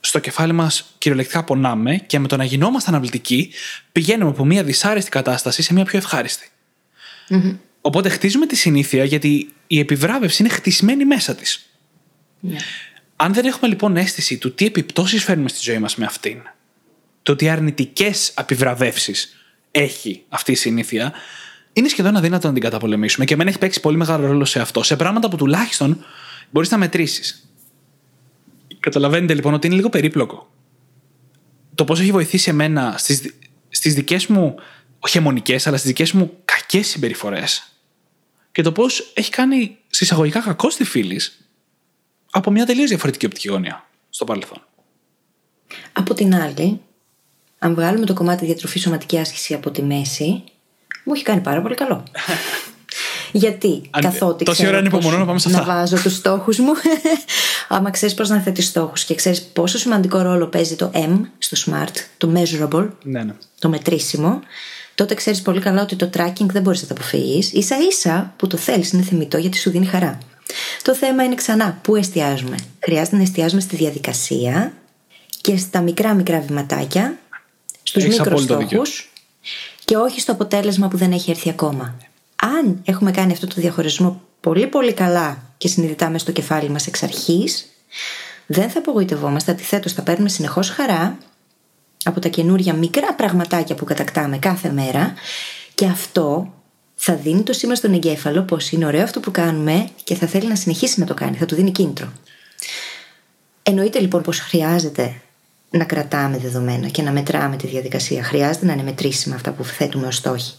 στο κεφάλι μας κυριολεκτικά πονάμε και με το να γινόμαστε αναβλητικοί πηγαίνουμε από μια δυσάρεστη κατάσταση σε μια πιο ευχάριστη. Οπότε χτίζουμε τη συνήθεια γιατί η επιβράβευση είναι χτισμένη μέσα της. Ναι. Αν δεν έχουμε λοιπόν αίσθηση του τι επιπτώσεις φέρνουμε στη ζωή μας με αυτήν, το τι αρνητικές επιβραβεύσεις έχει αυτή η συνήθεια, είναι σχεδόν αδύνατο να την καταπολεμήσουμε. Και εμένα έχει παίξει πολύ μεγάλο ρόλο σε αυτό. Σε πράγματα που τουλάχιστον μπορείς να μετρήσεις. Καταλαβαίνετε λοιπόν ότι είναι λίγο περίπλοκο. Το πώς έχει βοηθήσει εμένα στις στις δικές μου, όχι αιμονικές, αλλά στις δικές μου κακές συμπεριφορές. Και το πώς έχει κάνει συσσαγωγικά κακό στη φίλη από μια τελείως διαφορετική οπτική γωνία στο παρελθόν. Από την άλλη, αν βγάλουμε το κομμάτι διατροφή σωματική άσκηση από τη μέση, μου έχει κάνει πάρα πολύ καλό. Γιατί Αν- καθότι τόση ξέρω ώρα είναι πώς υπομονώ να πάμε σε αυτά. βάζω τους στόχους μου άμα ξέρεις πώς να θέτεις στόχους και ξέρεις πόσο σημαντικό ρόλο παίζει το M στο SMART, το measurable Ναι, ναι. το μετρήσιμο τότε ξέρεις πολύ καλά ότι το tracking δεν μπορείς να το αποφύγεις ίσα ίσα που το θέλεις είναι θεμητό γιατί σου δίνει χαρά το θέμα είναι ξανά πού εστιάζουμε χρειάζεται να εστιάζουμε στη διαδικασία και στα μικρά μικρά βηματάκια στους Έχεις απόλυτο μικροστόχους και όχι στο αποτέλεσμα που δεν έχει έρθει ακόμα. Αν έχουμε κάνει αυτό το διαχωρισμό πολύ πολύ καλά και συνειδητά μέσα στο κεφάλι μας εξ αρχής, δεν θα απογοητευόμαστε, αντιθέτως θα παίρνουμε συνεχώς χαρά από τα καινούρια μικρά πραγματάκια που κατακτάμε κάθε μέρα και αυτό θα δίνει το σήμα στον εγκέφαλο πως είναι ωραίο αυτό που κάνουμε και θα θέλει να συνεχίσει να το κάνει, θα του δίνει κίνητρο. Εννοείται λοιπόν πως χρειάζεται να κρατάμε δεδομένα και να μετράμε τη διαδικασία. Χρειάζεται να είναι μετρήσιμα αυτά που θέτουμε ως στόχοι.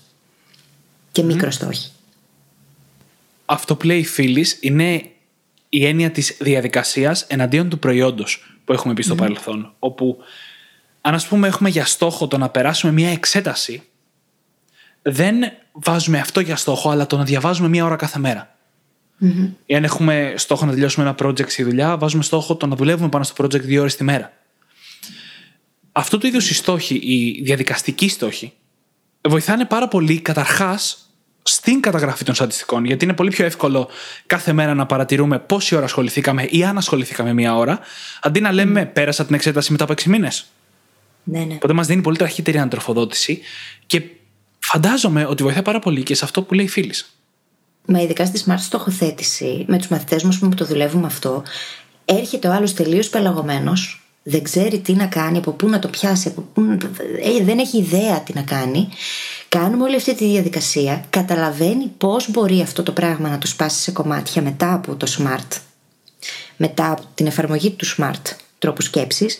Και μικροστόχοι. Αυτό που λέει η φίλης είναι η έννοια της διαδικασίας εναντίον του προϊόντος που έχουμε πει στο παρελθόν. Όπου, αν ας πούμε, έχουμε για στόχο το να περάσουμε μια εξέταση, δεν βάζουμε αυτό για στόχο, αλλά το να διαβάζουμε μία ώρα κάθε μέρα. Ή αν έχουμε στόχο να τελειώσουμε ένα project στη δουλειά, βάζουμε στόχο το να δουλεύουμε πάνω στο project δύο ώρες τη μέρα. Αυτό του είδου οι στόχοι, οι διαδικαστικοί στόχοι, βοηθάνε πάρα πολύ καταρχάς στην καταγραφή των στατιστικών. Γιατί είναι πολύ πιο εύκολο κάθε μέρα να παρατηρούμε πόση ώρα ασχοληθήκαμε ή αν ασχοληθήκαμε μία ώρα, αντί να λέμε πέρασα την εξέταση μετά από 6 μήνες. Ναι, ναι. Οπότε μας δίνει πολύ ταχύτερη αντροφοδότηση και φαντάζομαι ότι βοηθάει πάρα πολύ και σε αυτό που λέει η φίλης. Μα ειδικά στη smart στοχοθέτηση, με τους μαθητές μας που το δουλεύουμε αυτό, έρχεται ο άλλος τελείως πελαγωμένος, δεν ξέρει τι να κάνει, από πού να το πιάσει, από πού να το... ε, δεν έχει ιδέα τι να κάνει. Κάνουμε όλη αυτή τη διαδικασία, καταλαβαίνει πώς μπορεί αυτό το πράγμα να το σπάσει σε κομμάτια μετά από το smart, μετά από την εφαρμογή του smart τρόπου σκέψης.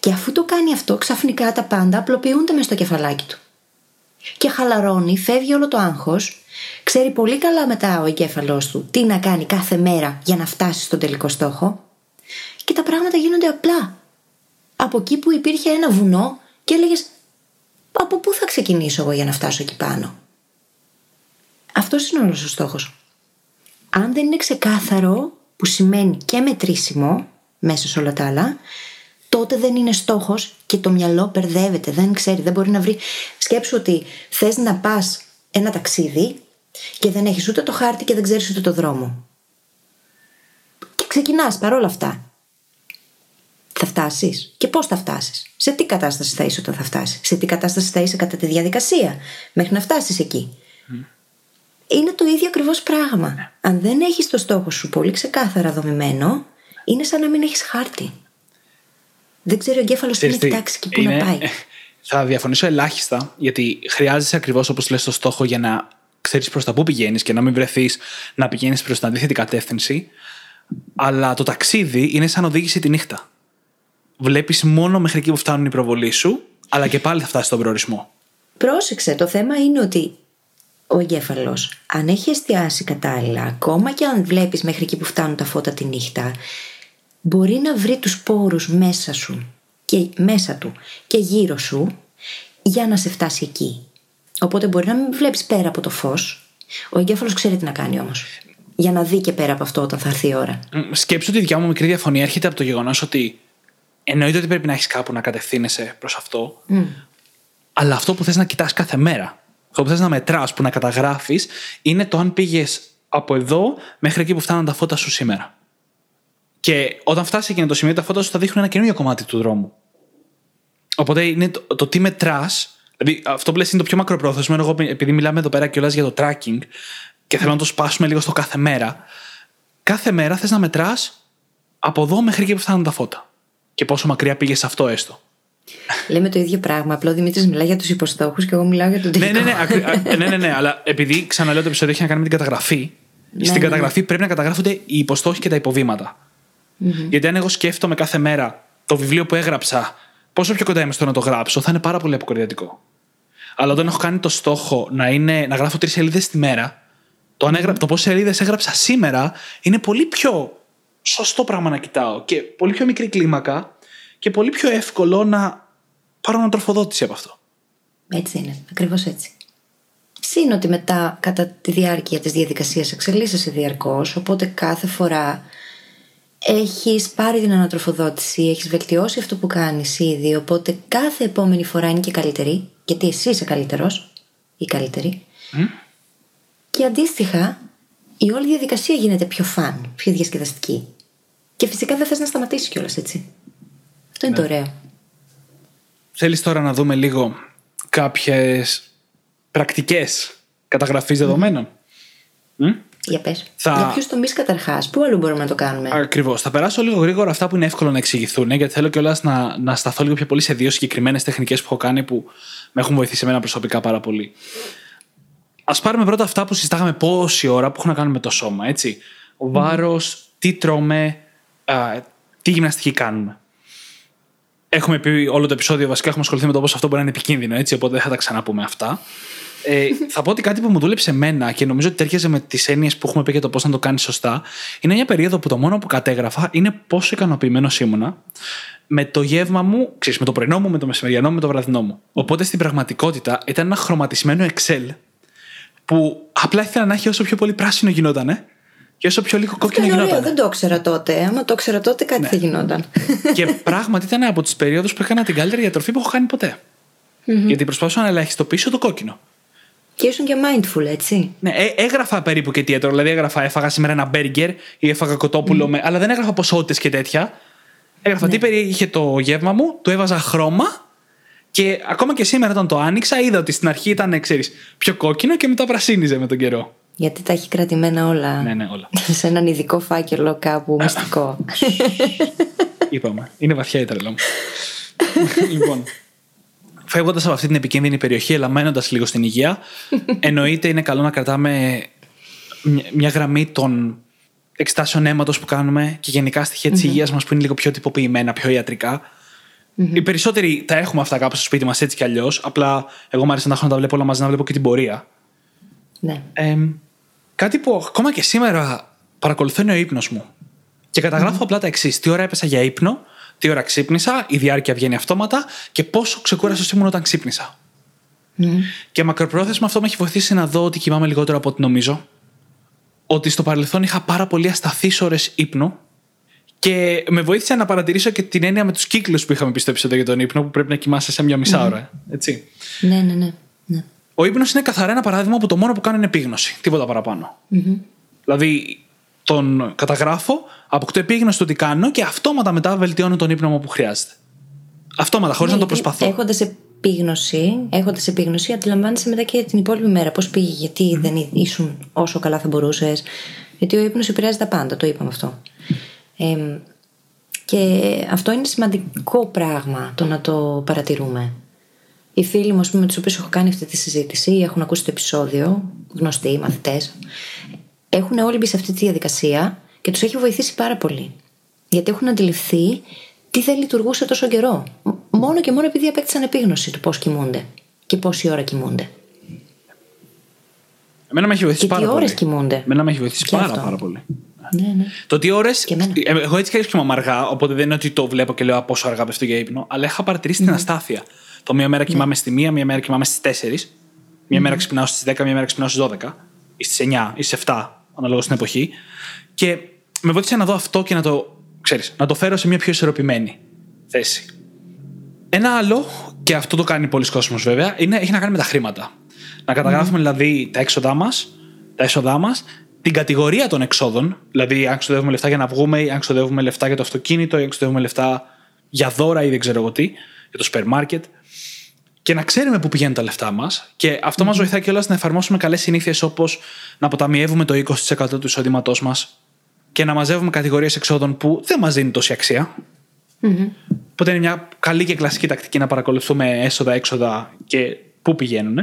Και αφού το κάνει αυτό ξαφνικά τα πάντα απλοποιούνται μες στο κεφαλάκι του. Και χαλαρώνει, φεύγει όλο το άγχος. Ξέρει πολύ καλά μετά ο εγκέφαλός του τι να κάνει κάθε μέρα για να φτάσει στον τελικό στόχο. Και τα πράγματα γίνονται απλά από εκεί που υπήρχε ένα βουνό και έλεγες από πού θα ξεκινήσω εγώ για να φτάσω εκεί πάνω; Αυτός είναι όλος ο στόχος αν δεν είναι ξεκάθαρο που σημαίνει και μετρήσιμο μέσα σε όλα τα άλλα τότε δεν είναι στόχος και το μυαλό μπερδεύεται, δεν ξέρει, δεν μπορεί να βρει. Σκέψου ότι θες να πας ένα ταξίδι και δεν έχεις ούτε το χάρτη και δεν ξέρεις ούτε το δρόμο. Και ξεκινάς παρόλα αυτά. Θα φτάσεις; Και πώς θα φτάσεις; Σε τι κατάσταση θα είσαι όταν θα φτάσεις; Σε τι κατάσταση θα είσαι κατά τη διαδικασία; Μέχρι να φτάσεις εκεί; Είναι το ίδιο ακριβώς πράγμα. Αν δεν έχεις το στόχο σου πολύ ξεκάθαρα δομημένο, είναι σαν να μην έχεις χάρτη. Δεν ξέρει ο εγκέφαλος τι να Ξέρεις τι, κοιτάξεις και πού είναι- να πάει. Θα διαφωνήσω ελάχιστα, γιατί χρειάζεσαι ακριβώς όπως λες το στόχο για να ξέρεις προς τα πού πηγαίνεις και να μην βρεθείς να πηγαίνεις προς την αντίθετη κατεύθυνση. Αλλά το ταξίδι είναι σαν οδήγηση τη νύχτα. Βλέπεις μόνο μέχρι εκεί που φτάνουν οι προβολή σου, αλλά και πάλι θα φτάσει στον προορισμό. Πρόσεξε, το θέμα είναι ότι ο εγκέφαλος, αν έχει εστιάσει κατάλληλα, ακόμα και αν βλέπεις μέχρι εκεί που φτάνουν τα φώτα τη νύχτα, μπορεί να βρει τους πόρους μέσα σου και μέσα του και γύρω σου για να σε φτάσει εκεί. Οπότε μπορεί να μην βλέπεις πέρα από το φως. Ο εγκέφαλος ξέρει τι να κάνει όμως. Για να δει και πέρα από αυτό όταν θα έρθει η ώρα. Μ, Σκέψου ότι η δικιά μου μικρή διαφωνία έρχεται από το γεγονός ότι εννοείται ότι πρέπει να έχεις κάπου να κατευθύνεσαι προς αυτό, αλλά αυτό που θες να κοιτάς κάθε μέρα, αυτό που θες να μετράς, που να καταγράφεις, είναι το αν πήγες από εδώ μέχρι εκεί που φτάνουν τα φώτα σου σήμερα. Και όταν φτάσει εκείνο το σημείο, τα φώτα σου θα δείχνουν ένα καινούριο κομμάτι του δρόμου. Οπότε είναι το, το τι μετράς. Δηλαδή, αυτό που λες είναι το πιο μακροπρόθεσμο. Εγώ, επειδή μιλάμε εδώ πέρα κιόλας για το tracking και θέλω να το σπάσουμε λίγο στο κάθε μέρα. Κάθε μέρα θες να μετράς από εδώ μέχρι εκεί που φτάνουν τα φώτα. Και πόσο μακριά πήγε σε αυτό έστω. Λέμε το ίδιο πράγμα. Απλό ο Δημήτρης μιλάει για τους υποστόχους και εγώ μιλάω για τον τελικό. Ναι, ναι, ναι, ακρι- α, ναι, ναι, ναι, αλλά επειδή ξαναλέω το επεισόδιο έχει να κάνει με την καταγραφή, στην ναι, καταγραφή πρέπει να καταγράφονται οι υποστόχοι και τα υποβηματα Γιατί αν εγώ σκέφτομαι κάθε μέρα το βιβλίο που έγραψα, πόσο πιο κοντά είμαι στο να το γράψω, θα είναι πάρα πολύ αποκορδιατικό. Αλλά όταν έχω κάνει το στόχο να, είναι, να γράφω τρεις σελίδες τη μέρα, το, αν έγρα... το πόσες σελίδες έγραψα σήμερα είναι πολύ πιο σωστό πράγμα να κοιτάω και πολύ πιο μικρή κλίμακα και πολύ πιο εύκολο να πάρω ανατροφοδότηση από αυτό. Έτσι είναι. Ακριβώς έτσι. Συν ότι μετά, κατά τη διάρκεια της διαδικασίας, εξελίσσεσαι διαρκώς. Οπότε κάθε φορά έχεις πάρει την ανατροφοδότηση, έχεις βελτιώσει αυτό που κάνεις ήδη. Οπότε κάθε επόμενη φορά είναι και καλύτερη. Γιατί εσύ είσαι καλύτερος ή καλύτερη. Και αντίστοιχα, η όλη διαδικασία γίνεται πιο φαν, πιο διασκεδαστική. Και φυσικά δεν θες να σταματήσει κιόλας έτσι. Αυτό είναι το ωραίο. Θέλεις τώρα να δούμε λίγο κάποιες πρακτικές καταγραφής δεδομένων; Μμ; Για πες. Θα- Για ποιους τομεί καταρχάς, πού αλλού μπορούμε να το κάνουμε; Ακριβώς. Θα περάσω λίγο γρήγορα αυτά που είναι εύκολο να εξηγηθούν, γιατί θέλω κιόλας να, να σταθώ λίγο πιο πολύ σε δύο συγκεκριμένες τεχνικές που έχω κάνει που με έχουν βοηθήσει εμένα προσωπικά πάρα πολύ. Α πάρουμε πρώτα αυτά που συζητάγαμε πόση ώρα που έχουν να κάνουν με το σώμα, έτσι. Ο βάρος, τι τρώμε, α, τι γυμναστική κάνουμε. Έχουμε πει όλο το επεισόδιο, βασικά έχουμε ασχοληθεί με το πώς αυτό μπορεί να είναι επικίνδυνο, έτσι, οπότε δεν θα τα ξαναπούμε αυτά. Ε, θα πω ότι κάτι που μου δούλεψε εμένα και νομίζω ότι ταιριάζει με τις έννοιες που έχουμε πει για το πώς να το κάνεις σωστά, είναι μια περίοδο που το μόνο που κατέγραφα είναι πόσο ικανοποιημένος ήμουνα με το γεύμα μου, ξέρεις, με το πρωινό μου, με το μεσημεριανό μου, με το βραδινό μου. Οπότε στην πραγματικότητα ήταν ένα χρωματισμένο Excel που απλά ήθελα να έχει όσο πιο πολύ πράσινο γινότανε και όσο πιο λίγο Αυτό κόκκινο είναι ωραίο, γινότανε. δεν το ήξερα τότε. Άμα το ήξερα τότε, κάτι Ναι. θα γινόταν. και πράγματι ήταν από τις περιόδου που έκανα την καλύτερη διατροφή που έχω κάνει ποτέ. Γιατί προσπαθούσα να ελαχιστοποιήσω το κόκκινο. και ήσουν και mindful, έτσι. Ναι, ε, έγραφα περίπου και τι έτρωγα. Δηλαδή έγραφα, έφαγα σήμερα ένα μπέργκερ ή έφαγα κοτόπουλο, με, αλλά δεν έγραφα ποσότητες και τέτοια. Έγραφα τι περιείχε το γεύμα μου, του έβαζα χρώμα και ακόμα και σήμερα όταν το άνοιξα είδα ότι στην αρχή ήταν, ξέρεις, πιο κόκκινο και μετά πρασίνιζε με τον καιρό. Γιατί τα έχει κρατημένα όλα. Ναι, ναι, όλα. σε έναν ειδικό φάκελο κάπου μυστικό. Είπαμε. Είναι βαθιά η τρέλα μου. λοιπόν. Φεύγοντας από αυτή την επικίνδυνη περιοχή, αλλά μένοντα λίγο στην υγεία, εννοείται είναι καλό να κρατάμε μια- μια γραμμή των εξετάσεων αίματος που κάνουμε και γενικά στοιχεία της υγείας μας που είναι λίγο πιο τυποποιημένα, πιο ιατρικα Οι περισσότεροι τα έχουμε αυτά κάπου στο σπίτι μας έτσι κι αλλιώς. Απλά εγώ μου αρέσει να έχω να τα βλέπω όλα μαζί, να βλέπω και την πορεία. ναι. Ε, κάτι που ακόμα και σήμερα παρακολουθώ είναι ο ύπνος μου. Και καταγράφω απλά τα εξής. Τι ώρα έπεσα για ύπνο, τι ώρα ξύπνησα, η διάρκεια βγαίνει αυτόματα και πόσο ξεκούραστο ήμουν όταν ξύπνησα. Και μακροπρόθεσμα αυτό με έχει βοηθήσει να δω ότι κοιμάμαι λιγότερο από ό,τι νομίζω. Ότι στο παρελθόν είχα πάρα πολύ ασταθείς ώρες ύπνου. Και με βοήθησε να παρατηρήσω και την έννοια με τους κύκλους που είχαμε πει στο επεισόδιο για τον ύπνο, που πρέπει να κοιμάσαι σε μια μισά ώρα. Έτσι. ναι, ναι, ναι. Ναι. Ο ύπνος είναι καθαρά ένα παράδειγμα που το μόνο που κάνω είναι επίγνωση. Τίποτα παραπάνω. Δηλαδή, τον καταγράφω, αποκτώ επίγνωση του τι κάνω και αυτόματα μετά βελτιώνω τον ύπνο μου που χρειάζεται. Αυτόματα, χωρίς να το προσπαθώ. Έχοντας επίγνωση, έχοντας επίγνωση, αντιλαμβάνεσαι μετά και την υπόλοιπη μέρα πώς πήγε, γιατί δεν εί- ήσουν όσο καλά θα μπορούσες. Γιατί ο ύπνος επηρεάζει τα πάντα, το είπαμε αυτό. Ε, και αυτό είναι σημαντικό πράγμα το να το παρατηρούμε. Οι φίλοι μου, ας πούμε, με τους οποίους έχω κάνει αυτή τη συζήτηση ή έχουν ακούσει το επεισόδιο, γνωστοί, μαθητές, έχουν όλοι μπει σε αυτή τη διαδικασία και τους έχει βοηθήσει πάρα πολύ. Γιατί έχουν αντιληφθεί τι δεν λειτουργούσε τόσο καιρό. Μ- Μόνο και μόνο επειδή απέκτησαν επίγνωση του πώς κοιμούνται και πόση ώρα κοιμούνται. Εμένα με έχει βοηθήσει Και τι πάρα ώρες πολύ. κοιμούνται. Εμένα με έχει βοηθήσει Και πάρα, αυτό. πάρα πολύ. Ναι, ναι. Το τι ώρε. Και εμένα. Εγώ έτσι κι αλλιώς κοιμάμαι αργά, οπότε δεν είναι ότι το βλέπω και λέω «Α, πόσο αργά πέφτω για ύπνο, αλλά είχα παρατηρήσει την αστάθεια. Το μία μέρα κοιμάμαι στη μία, μία μέρα κοιμάμαι στις 4, μία μέρα ξυπνάω στις 10, μία μέρα ξυπνάω στις 12, ή στις 9, ή στις 7, αναλόγω στην εποχή. Και με βοήθησε να δω αυτό και να το, ξέρεις, να το φέρω σε μια πιο ισορροπημένη θέση. Ένα άλλο, και αυτό το κάνει πολλοί κόσμος βέβαια, είναι, έχει να κάνει με τα χρήματα. Να καταγράφουμε δηλαδή τα έξοδά μας, τα έσοδά μας την κατηγορία των εξόδων, δηλαδή αν ξοδεύουμε λεφτά για να βγούμε, ή αν ξοδεύουμε λεφτά για το αυτοκίνητο, ή αν ξοδεύουμε λεφτά για δώρα ή δεν ξέρω εγώ τι, για το σούπερ μάρκετ. Και να ξέρουμε πού πηγαίνουν τα λεφτά μας. Και αυτό μας βοηθάει κιόλας να εφαρμόσουμε καλές συνήθειες όπως να αποταμιεύουμε το 20% του εισοδήματός μας και να μαζεύουμε κατηγορίες εξόδων που δεν μας δίνει τόση αξία. Οπότε είναι μια καλή και κλασική τακτική να παρακολουθούμε έσοδα, έξοδα και πού πηγαίνουν.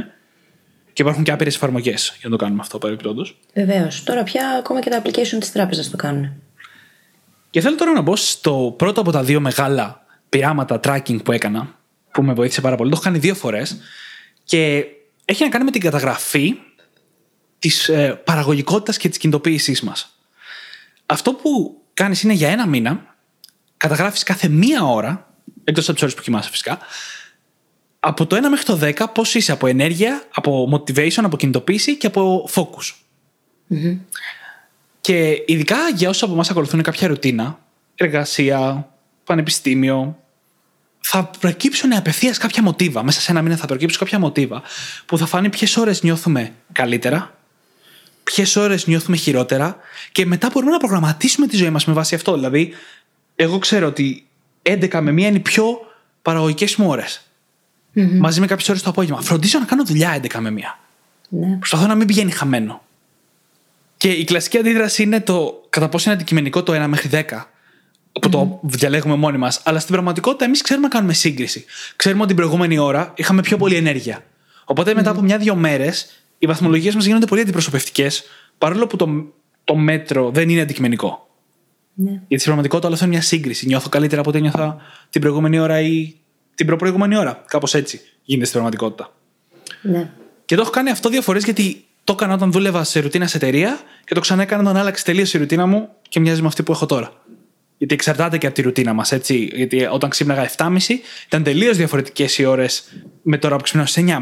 Και υπάρχουν και άπειρες εφαρμογές για να το κάνουμε αυτό παρεμπιπτόντως. Βεβαίως. Τώρα πια ακόμα και τα application της τράπεζας το κάνουν. Και θέλω τώρα να μπω στο πρώτο από τα δύο μεγάλα πειράματα tracking που έκανα, που με βοήθησε πάρα πολύ. Το έχω κάνει δύο φορές. Και έχει να κάνει με την καταγραφή της ε, παραγωγικότητας και της κινητοποίησής μας. Αυτό που κάνεις είναι για ένα μήνα, καταγράφεις κάθε μία ώρα, εκτός από τις ώρες που κοιμάσαι φυσικά, από το 1 μέχρι το 10 πώς είσαι από ενέργεια, από motivation, από κινητοποίηση και από focus. Και ειδικά για όσους από εμάς ακολουθούν κάποια ρουτίνα, εργασία, πανεπιστήμιο, θα προκύψουν απευθείας κάποια μοτίβα. Μέσα σε ένα μήνα θα προκύψουν κάποια μοτίβα που θα φανεί ποιες ώρες νιώθουμε καλύτερα, ποιες ώρες νιώθουμε χειρότερα και μετά μπορούμε να προγραμματίσουμε τη ζωή μας με βάση αυτό. Δηλαδή, εγώ ξέρω ότι 11 με 1 είναι οι πιο παραγωγικές μου ώρες. Μαζί με κάποιες ώρες το απόγευμα. Φροντίζω να κάνω δουλειά 11 με 1. Ναι. Προσπαθώ να μην πηγαίνει χαμένο. Και η κλασική αντίδραση είναι το κατά πόσο είναι αντικειμενικό το 1 μέχρι 10 που το διαλέγουμε μόνοι μας. Αλλά στην πραγματικότητα εμείς ξέρουμε να κάνουμε σύγκριση. Ξέρουμε ότι την προηγούμενη ώρα είχαμε πιο πολλή ενέργεια. Οπότε μετά από μια-δύο μέρες οι βαθμολογίες μας γίνονται πολύ αντιπροσωπευτικές, παρόλο που το, το μέτρο δεν είναι αντικειμενικό. Ναι. Γιατί στην πραγματικότητα όλο αυτό είναι μια σύγκριση. Νιώθω καλύτερα από ό,τι νιώθα την προηγούμενη ώρα ή την προπροηγούμενη ώρα. Κάπως έτσι γίνεται στην πραγματικότητα. ναι. Και το έχω κάνει αυτό δύο φορές γιατί το έκανα όταν δούλευα σε ρουτίνα σε εταιρεία και το ξανά έκανα όταν άλλαξε τελείως η ρουτίνα μου και μοιάζει με αυτή που έχω τώρα. Γιατί εξαρτάται και από τη ρουτίνα μας, έτσι. Γιατί όταν ξύπναγα 7.30 ήταν τελείως διαφορετικές οι ώρες με τώρα που ξυπνάω στις 9.30.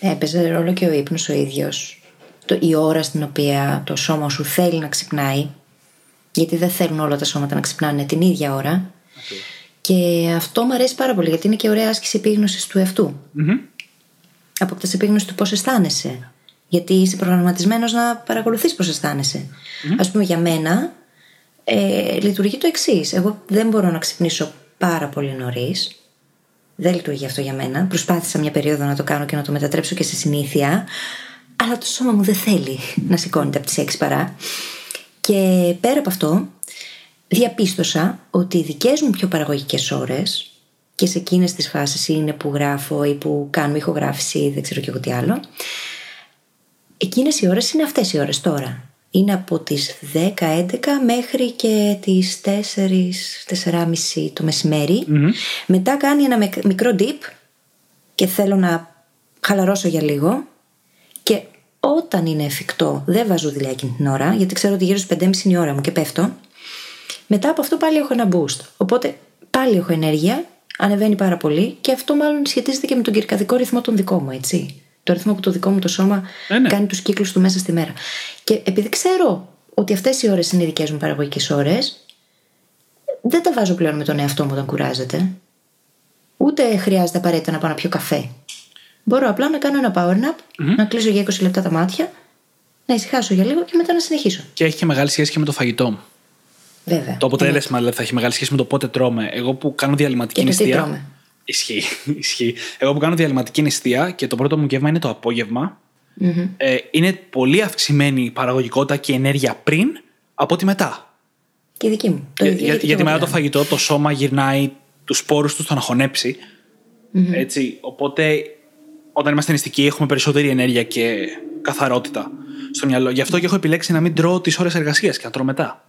Έπαιζε ρόλο και ο ύπνος ο ίδιος. Η ώρα στην οποία το σώμα σου θέλει να ξυπνάει. Γιατί δεν θέλουν όλα τα σώματα να ξυπνάνε την ίδια ώρα. Και αυτό μου αρέσει πάρα πολύ γιατί είναι και ωραία άσκηση επίγνωσης του εαυτού. Αποκτά επίγνωση του πώς αισθάνεσαι. Γιατί είσαι προγραμματισμένος να παρακολουθείς πώς αισθάνεσαι. Α πούμε, για μένα ε, λειτουργεί το εξής. Εγώ δεν μπορώ να ξυπνήσω πάρα πολύ νωρίς. Δεν λειτουργεί αυτό για μένα. Προσπάθησα μια περίοδο να το κάνω και να το μετατρέψω και σε συνήθεια. Αλλά το σώμα μου δεν θέλει να σηκώνεται από τις 6 παρά. Και πέρα από αυτό, διαπίστωσα ότι οι δικές μου πιο παραγωγικές ώρες και σε εκείνες τις φάσεις είναι που γράφω ή που κάνουμε ηχογράφηση ή δεν ξέρω και εγώ τι άλλο. Εκείνες οι ώρες είναι αυτές οι ώρες τώρα. Είναι από τις 10-11 μέχρι και τις 4-4.30 το μεσημερι Μετά κάνει ένα μικ- μικρό dip και θέλω να χαλαρώσω για λίγο. Και όταν είναι εφικτό, δεν βάζω δουλειά εκείνη την ώρα, γιατί ξέρω ότι γύρω στις 5.30 είναι η ώρα μου και πέφτω. Μετά από αυτό πάλι έχω ένα boost. Οπότε πάλι έχω ενέργεια, ανεβαίνει πάρα πολύ και αυτό μάλλον σχετίζεται και με τον κυρκαδικό ρυθμό των δικό μου, έτσι. Το ρυθμό που το δικό μου το σώμα Ε, ναι. κάνει τους κύκλους του μέσα στη μέρα. Και επειδή ξέρω ότι αυτές οι ώρες είναι οι δικές μου παραγωγικές ώρες, δεν τα βάζω πλέον με τον εαυτό μου όταν κουράζεται. Ούτε χρειάζεται απαραίτητα να πάω να πιω καφέ. Μπορώ απλά να κάνω ένα power nap, να κλείσω για 20 λεπτά τα μάτια, να ησυχάσω για λίγο και μετά να συνεχίσω. Και έχει και μεγάλη σχέση και με το φαγητό. Βέβαια. Το αποτέλεσμα δηλαδή θα έχει μεγάλη σχέση με το πότε τρώμε. Εγώ που κάνω διαλυματική Και το τι νηστεία. Τρώμε. Ισχύει, ισχύει. Εγώ που κάνω διαλυματική νηστεία και το πρώτο μου γεύμα είναι το απόγευμα. Ε, είναι πολύ αυξημένη η παραγωγικότητα και η ενέργεια πριν από ότι μετά. Και η δική μου. Το Για- ίδιο, για- γιατί γιατί και εγώ μετά το κάνω. φαγητό το σώμα γυρνάει τους σπόρους τους στο να χωνεψει Έτσι, οπότε όταν είμαστε νηστικοί έχουμε περισσότερη ενέργεια και καθαρότητα στο μυαλό. Γι' αυτό και έχω επιλέξει να μην τρώω τις ώρες εργασίας και να τρώω μετά.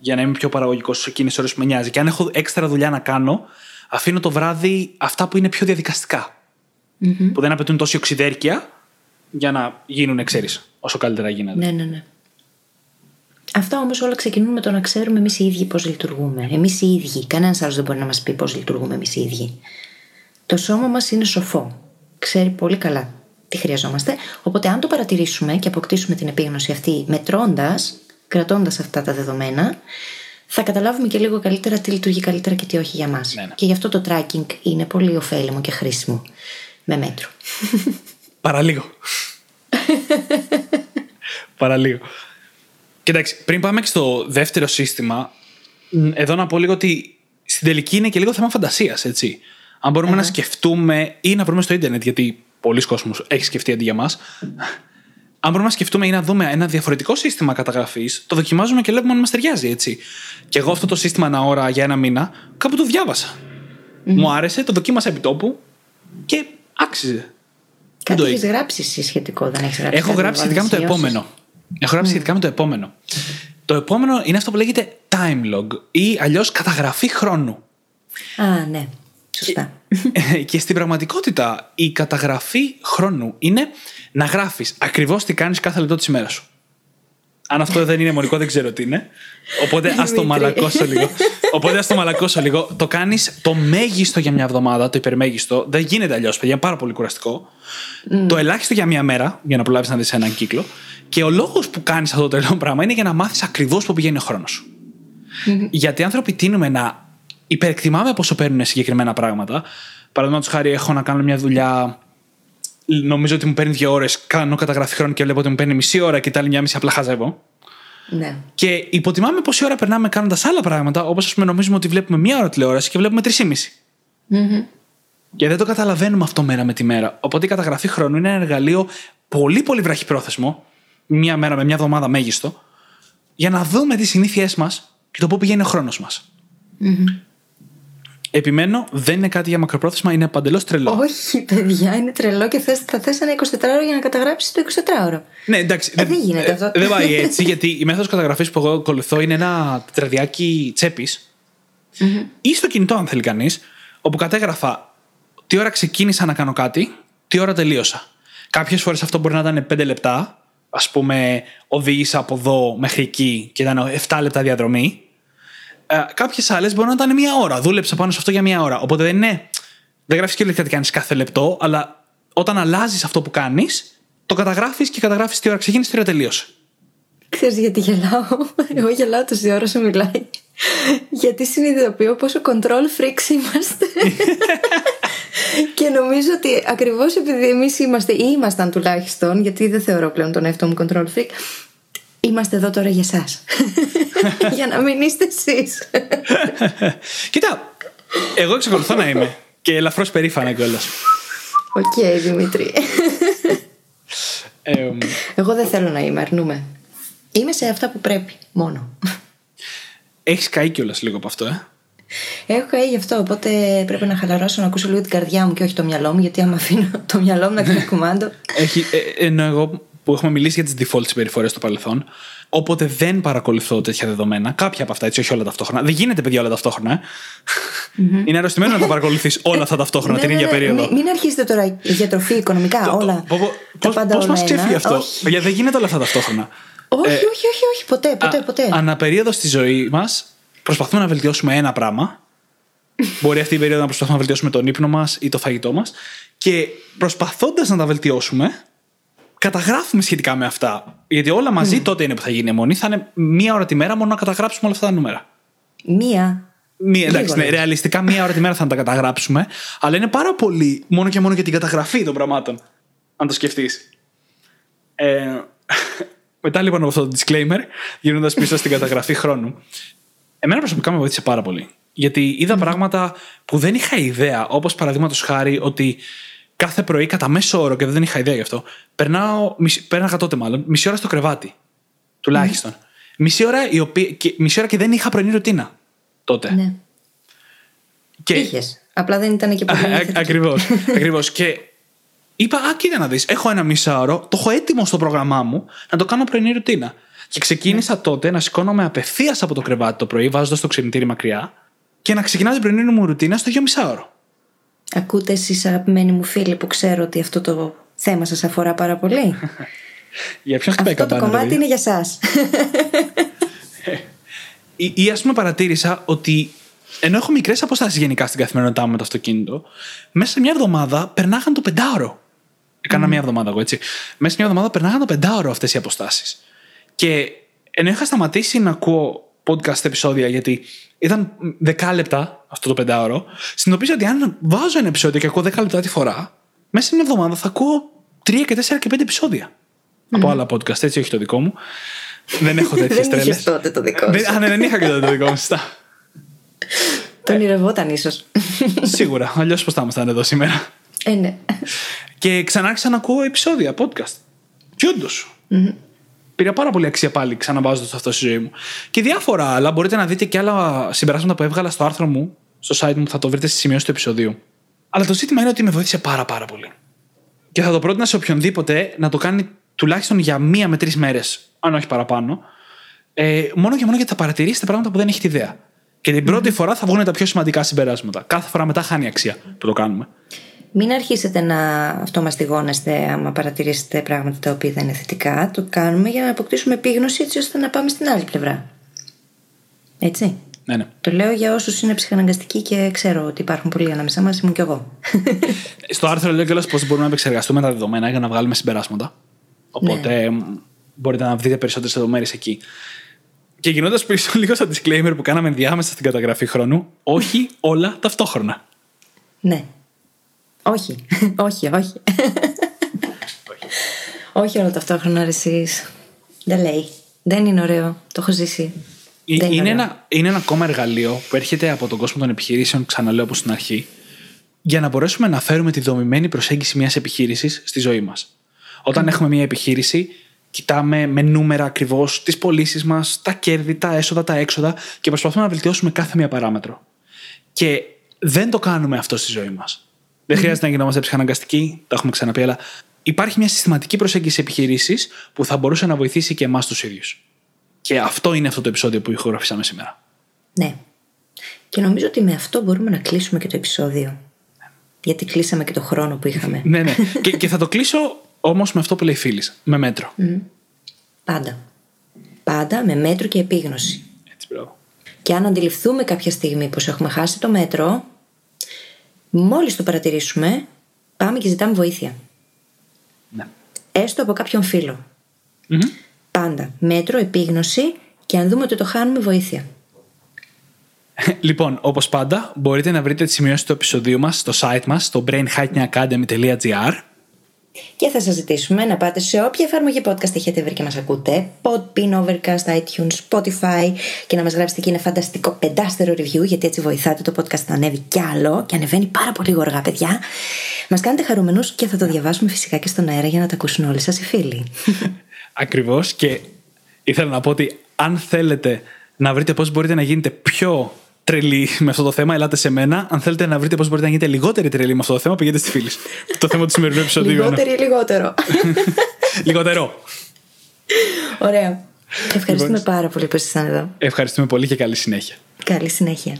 Για να είμαι πιο παραγωγικός σε εκείνες τις ώρες που με νοιάζει. Και αν έχω έξτρα δουλειά να κάνω, αφήνω το βράδυ αυτά που είναι πιο διαδικαστικά. Που δεν απαιτούν τόση οξυδέρκεια για να γίνουν, ξέρεις, όσο καλύτερα γίνεται. Ναι, ναι, ναι. Αυτά όμως όλα ξεκινούν με το να ξέρουμε εμείς οι ίδιοι πώς λειτουργούμε. Εμείς οι ίδιοι. Κανένας άλλος δεν μπορεί να μας πει πώς λειτουργούμε εμείς οι ίδιοι. Το σώμα μας είναι σοφό. Ξέρει πολύ καλά τι χρειαζόμαστε. Οπότε, αν το παρατηρήσουμε και αποκτήσουμε την επίγνωση αυτή μετρώντας, κρατώντας αυτά τα δεδομένα, θα καταλάβουμε και λίγο καλύτερα τι λειτουργεί καλύτερα και τι όχι για μας. Ναι, ναι. Και γι' αυτό το tracking είναι πολύ ωφέλιμο και χρήσιμο. Με μέτρο. Παραλίγο. Παραλίγο. Κοιτάξτε, πριν πάμε και στο δεύτερο σύστημα, μ, εδώ να πω λίγο ότι στην τελική είναι και λίγο θέμα φαντασίας, έτσι. Αν μπορούμε να σκεφτούμε ή να βρούμε στο Ιντερνετ, γιατί πολλοί κόσμος έχει σκεφτεί αντί για μας. Αν μπορούμε να σκεφτούμε ή να δούμε ένα διαφορετικό σύστημα καταγραφής, το δοκιμάζουμε και βλέπουμε αν μας ταιριάζει, έτσι. Και εγώ αυτό το σύστημα ένα ώρα για ένα μήνα, κάπου το διάβασα. Μου άρεσε, το δοκίμασα επί τόπου και άξιζε. Κάτι το έχεις γράψει εσύ σχετικό, δεν έχεις γράψει. Έχω κάτι γράψει σχετικά με το σημειώσεις; επόμενο. Έχω γράψει σχετικά με το επόμενο. Το επόμενο είναι αυτό που λέγεται time log ή αλλιώς καταγραφή χρόνου. Α, ναι. Σωστά. και στην πραγματικότητα η καταγραφή χρόνου είναι να γράφεις ακριβώς τι κάνεις κάθε λεπτό της ημέρας σου. Αν αυτό δεν είναι μονικό, δεν ξέρω τι είναι. Οπότε ας το Δημήτρη. μαλακώσω λίγο. Οπότε ας το μαλακώσω λίγο. Το κάνεις το μέγιστο για μια εβδομάδα, το υπερμέγιστο. Δεν γίνεται αλλιώς, παιδιά. Είναι πάρα πολύ κουραστικό. Το ελάχιστο για μια μέρα, για να προλάβεις να δεις έναν κύκλο. Και ο λόγος που κάνεις αυτό το τρελό πράγμα είναι για να μάθεις ακριβώς που πηγαίνει ο χρόνος σου. Γιατί οι άνθρωποι τείνουμε να υπερεκτιμάμε πόσο παίρνουν συγκεκριμένα πράγματα. Παραδείγματος χάρη, έχω να κάνω μια δουλειά. Νομίζω ότι μου παίρνει δύο ώρες, κάνω καταγραφή χρόνου και βλέπω ότι μου παίρνει μισή ώρα και τα άλλη μια μισή απλά χαζεύω. ναι. Και υποτιμάμε πόση ώρα περνάμε κάνοντας άλλα πράγματα, όπως ας πούμε νομίζουμε ότι βλέπουμε μία ώρα τηλεόραση και βλέπουμε τρεις ή μισή. Και δεν το καταλαβαίνουμε αυτό μέρα με τη μέρα. Οπότε η καταγραφή χρόνου είναι ένα εργαλείο πολύ πολύ βραχυπρόθεσμο, μία μέρα με μία εβδομάδα μέγιστο, για να δούμε τις συνήθειές μας και το πού πηγαίνει ο χρόνος μας. Επιμένω, δεν είναι κάτι για μακροπρόθεσμα, είναι παντελώς τρελό. Όχι, παιδιά, είναι τρελό και θες, θα θες ένα 24ωρο για να καταγράψεις το 24ωρο. Ναι, εντάξει. Ε, δεν γίνεται αυτό. Δεν πάει έτσι, γιατί η μέθοδος καταγραφής που εγώ ακολουθώ είναι ένα τετραδιάκι τσέπης ή στο κινητό, αν θέλει κανείς, όπου κατέγραφα τι ώρα ξεκίνησα να κάνω κάτι, τι ώρα τελείωσα. Κάποιες φορές αυτό μπορεί να ήταν 5 λεπτά. Α πούμε, οδήγησα από εδώ μέχρι εκεί και ήταν 7 λεπτά διαδρομή. Ε, Κάποιες άλλες μπορεί να ήταν μία ώρα. Δούλεψα πάνω σε αυτό για μία ώρα. Οπότε δεν είναι. Δεν γράφεις και τι κάνεις κάθε λεπτό, αλλά όταν αλλάζεις αυτό που κάνεις, το καταγράφεις και καταγράφεις τι ώρα ξεκίνησε, τι ώρα τελείωσε. Ξέρεις γιατί γελάω; Εγώ γελάω τόση ώρα όσο μιλάει. Γιατί συνειδητοποιώ πόσο control freaks είμαστε. και νομίζω ότι ακριβώς επειδή εμείς είμαστε ή ήμασταν τουλάχιστον, γιατί δεν θεωρώ πλέον τον εαυτό μου control freak, είμαστε εδώ τώρα για εσάς. για να μην είστε εσείς. Κοίτα, εγώ εξακολουθώ να είμαι. Και ελαφρώς περήφανα κιόλας. Οκ, Δημήτρη. Ε, Εγώ δεν θέλω να είμαι, αρνούμαι. Είμαι σε αυτά που πρέπει, μόνο. Έχεις καεί κιόλας λίγο από αυτό, ε; Έχω καεί γι' αυτό, οπότε πρέπει να χαλαρώσω να ακούσω λίγο την καρδιά μου και όχι το μυαλό μου, γιατί άμα αφήνω το μυαλό μου να κάνει κουμάντο. Έχει, ε, ενώ εγώ που έχουμε μιλήσει για τις default συμπεριφορές στο παρελθόν, όποτε δεν παρακολουθώ τέτοια δεδομένα, κάποια από αυτά, έτσι, όχι όλα ταυτόχρονα. Δεν γίνεται, παιδιά, όλα ταυτόχρονα. Ε. Είναι αρρωστημένο να τα παρακολουθείς όλα αυτά ταυτόχρονα την Ναι, ίδια ναι, ναι, περίοδο. Μην, μην αρχίσετε τώρα διατροφή, οικονομικά, όλα. τα πάντα Πώς όλα μα ένα. ξεφύγει αυτό; Όχι, Παιδιά, δεν γίνεται όλα αυτά ταυτόχρονα. όχι, όχι, όχι, όχι, ποτέ, ποτέ, Ε, Α- ποτέ. Αναπερίοδος στη ζωή μας προσπαθούμε να βελτιώσουμε ένα πράγμα. Μπορεί αυτή η περίοδο να προσπαθούμε να βελτιώσουμε τον ύπνο μας ή το φαγητό μας. Και προσπαθώντας να τα βελτιώσουμε, καταγράφουμε σχετικά με αυτά. Γιατί όλα μαζί τότε είναι που θα γίνει η αιμονή. Θα είναι μία ώρα τη μέρα μόνο να καταγράψουμε όλα αυτά τα νούμερα. Μία. Μία, εντάξει, Λίγο ναι, λες. ρεαλιστικά μία ώρα τη μέρα θα τα καταγράψουμε. Αλλά είναι πάρα πολύ μόνο και μόνο για την καταγραφή των πραγμάτων. Αν το σκεφτείς. Ε, μετά λοιπόν από αυτό το disclaimer, γυρνώντας πίσω στην καταγραφή χρόνου. Εμένα προσωπικά με βοήθησε πάρα πολύ. Γιατί είδα πράγματα που δεν είχα ιδέα. Όπως παραδείγματος χάρη ότι κάθε πρωί κατά μέσο όρο, και δεν είχα ιδέα γι' αυτό, περνάω, μισή- πέρναγα τότε μάλλον, μισή ώρα στο κρεβάτι. Τουλάχιστον. Μισή, ώρα, η οποία, και, μισή ώρα και δεν είχα πρωινή ρουτίνα τότε. Ναι. Και, Είχες. Απλά δεν ήταν και πολύ. θετική. Ακριβώς. Ακριβώς. Και είπα, Α, κοίτα να δεις. Έχω ένα μισάωρο, το έχω έτοιμο στο πρόγραμμά μου να το κάνω πρωινή ρουτίνα. Και ξεκίνησα τότε να σηκώνομαι απευθείας από το κρεβάτι το πρωί, βάζοντας το ξυπνητήρι μακριά και να ξεκινάω την πρωινή μου ρουτίνα στο ίδιο μισάωρο. Ακούτε εσείς αγαπημένοι μου φίλοι που ξέρω ότι αυτό το θέμα σας αφορά πάρα πολύ; Για ποιον χτυπάει αυτό το καμπάνα, κομμάτι δηλαδή; είναι για σας. Ή, ή ας πούμε παρατήρησα ότι ενώ έχω μικρές αποστάσεις γενικά στην καθημερινότητά μου με το αυτοκίνητο, μέσα σε μια εβδομάδα περνάγαν το πεντάωρο. Έκανα μια εβδομάδα εγώ έτσι. Μέσα σε μια εβδομάδα περνάγαν το πεντάωρο αυτές οι αποστάσεις. Και ενώ είχα σταματήσει να ακούω podcast επεισόδια, γιατί ήταν δεκάλεπτα αυτό το πεντάωρο, συνειδητοποίησα ότι αν βάζω ένα επεισόδιο και ακούω 10 λεπτά τη φορά, μέσα σε μια εβδομάδα θα ακούω 3 και 4 και 5 επεισόδια. από άλλα podcast, έτσι, όχι το δικό μου. δεν έχω τέτοιες Δεν τρέλες. είχε τότε το δικό σου. Α, ναι, δεν είχα και τότε το δικό μου. Σωστά. Το ονειρευόταν ίσως. Σίγουρα. Αλλιώς πώς θα ήμασταν εδώ σήμερα. ε, ναι. Και ξανάρχισα να ακούω επεισόδια, podcast. Και όντως. Πήρα πάρα πολύ αξία πάλι ξαναβάζοντας αυτό στη ζωή μου. Και διάφορα άλλα. Μπορείτε να δείτε και άλλα συμπεράσματα που έβγαλα στο άρθρο μου, στο site μου, θα το βρείτε στη σημειώση του επεισοδίου. Αλλά το ζήτημα είναι ότι με βοήθησε πάρα πάρα πολύ. Και θα το πρότεινα σε οποιονδήποτε να το κάνει τουλάχιστον για μία με τρεις μέρες, αν όχι παραπάνω. Ε, μόνο και μόνο γιατί θα παρατηρήσετε πράγματα που δεν έχετε ιδέα. Και την πρώτη φορά θα βγουν τα πιο σημαντικά συμπεράσματα. Κάθε φορά μετά χάνει αξία που το κάνουμε. Μην αρχίσετε να αυτομαστιγώνεστε άμα παρατηρήσετε πράγματα τα οποία δεν είναι θετικά. Το κάνουμε για να αποκτήσουμε επίγνωση έτσι ώστε να πάμε στην άλλη πλευρά. Έτσι. Ναι, ναι. Το λέω για όσους είναι ψυχαναγκαστικοί και ξέρω ότι υπάρχουν πολλοί ανάμεσά μας, ήμουν κι εγώ. Στο άρθρο λέω κιόλας πώς μπορούμε να επεξεργαστούμε τα δεδομένα για να βγάλουμε συμπεράσματα. Οπότε μ, μπορείτε να δείτε περισσότερες λεπτομέρειες εκεί. Και γινώντας πίσω λίγο στο disclaimer που κάναμε διάμεσα στην καταγραφή χρόνου, όχι όλα ταυτόχρονα. ναι. Όχι. όχι, όχι. όχι όλο ταυτόχρονα ρε εσείς. Δεν λέει. Δεν είναι ωραίο. Το έχω ζήσει. Ε, Δεν Είναι ωραίο. ένα, είναι ένα ακόμα εργαλείο που έρχεται από τον κόσμο των επιχειρήσεων, ξαναλέω από στην αρχή, για να μπορέσουμε να φέρουμε τη δομημένη προσέγγιση μιας επιχείρησης στη ζωή μας. Όταν έχουμε μια επιχείρηση, κοιτάμε με νούμερα ακριβώς τις πωλήσεις μας, τα κέρδη, τα έσοδα, τα έξοδα και προσπαθούμε να βελτιώσουμε κάθε μία παράμετρο. Και δεν το κάνουμε αυτό στη ζωή μας. Δεν χρειάζεται να γινόμαστε ψυχαναγκαστικοί, το έχουμε ξαναπεί, αλλά υπάρχει μια συστηματική προσέγγιση επιχειρήσεις που θα μπορούσε να βοηθήσει και εμάς τους ίδιους. Και αυτό είναι αυτό το επεισόδιο που ηχογραφήσαμε σήμερα. Ναι. Και νομίζω ότι με αυτό μπορούμε να κλείσουμε και το επεισόδιο. Γιατί κλείσαμε και το χρόνο που είχαμε. ναι, ναι. και, και θα το κλείσω όμως με αυτό που λέει φίλη. Με μέτρο. Πάντα. Πάντα με μέτρο και επίγνωση. Έτσι, μπράβο. Και αν αντιληφθούμε κάποια στιγμή πως έχουμε χάσει το μέτρο, μόλις το παρατηρήσουμε, πάμε και ζητάμε βοήθεια. Ναι. Έστω από κάποιον φίλο. Πάντα. Μέτρο, επίγνωση και αν δούμε ότι το χάνουμε, βοήθεια. Λοιπόν, όπως πάντα, μπορείτε να βρείτε τη σημειώση του επεισοδίου μας στο site μας, στο brainhackingacademy.gr. Και θα σας ζητήσουμε να πάτε σε όποια εφαρμογή podcast έχετε βρει και μας ακούτε. Podbean, Overcast, iTunes, Spotify. Και να μας γράψετε εκεί ένα φανταστικό πεντάστερο review γιατί έτσι βοηθάτε το podcast να ανέβει κι άλλο και ανεβαίνει πάρα πολύ γοργά παιδιά. Μας κάνετε χαρούμενους και θα το διαβάσουμε φυσικά και στον αέρα για να τα ακούσουν όλοι σας οι φίλοι. Ακριβώς. Και ήθελα να πω ότι αν θέλετε να βρείτε πώς μπορείτε να γίνετε πιο τρελή με αυτό το θέμα, ελάτε σε μένα. Αν θέλετε να βρείτε πώς μπορείτε να γίνετε λιγότερη τρελή με αυτό το θέμα, πηγαίνετε στη φίλη. το θέμα του σημερινού επεισοδίου. είναι- Λιγότερο ή λιγότερο Λιγότερο. Ωραία Ευχαριστούμε πάρα πολύ που ήσασταν εδώ Ευχαριστούμε πολύ και καλή συνέχεια. Καλή συνέχεια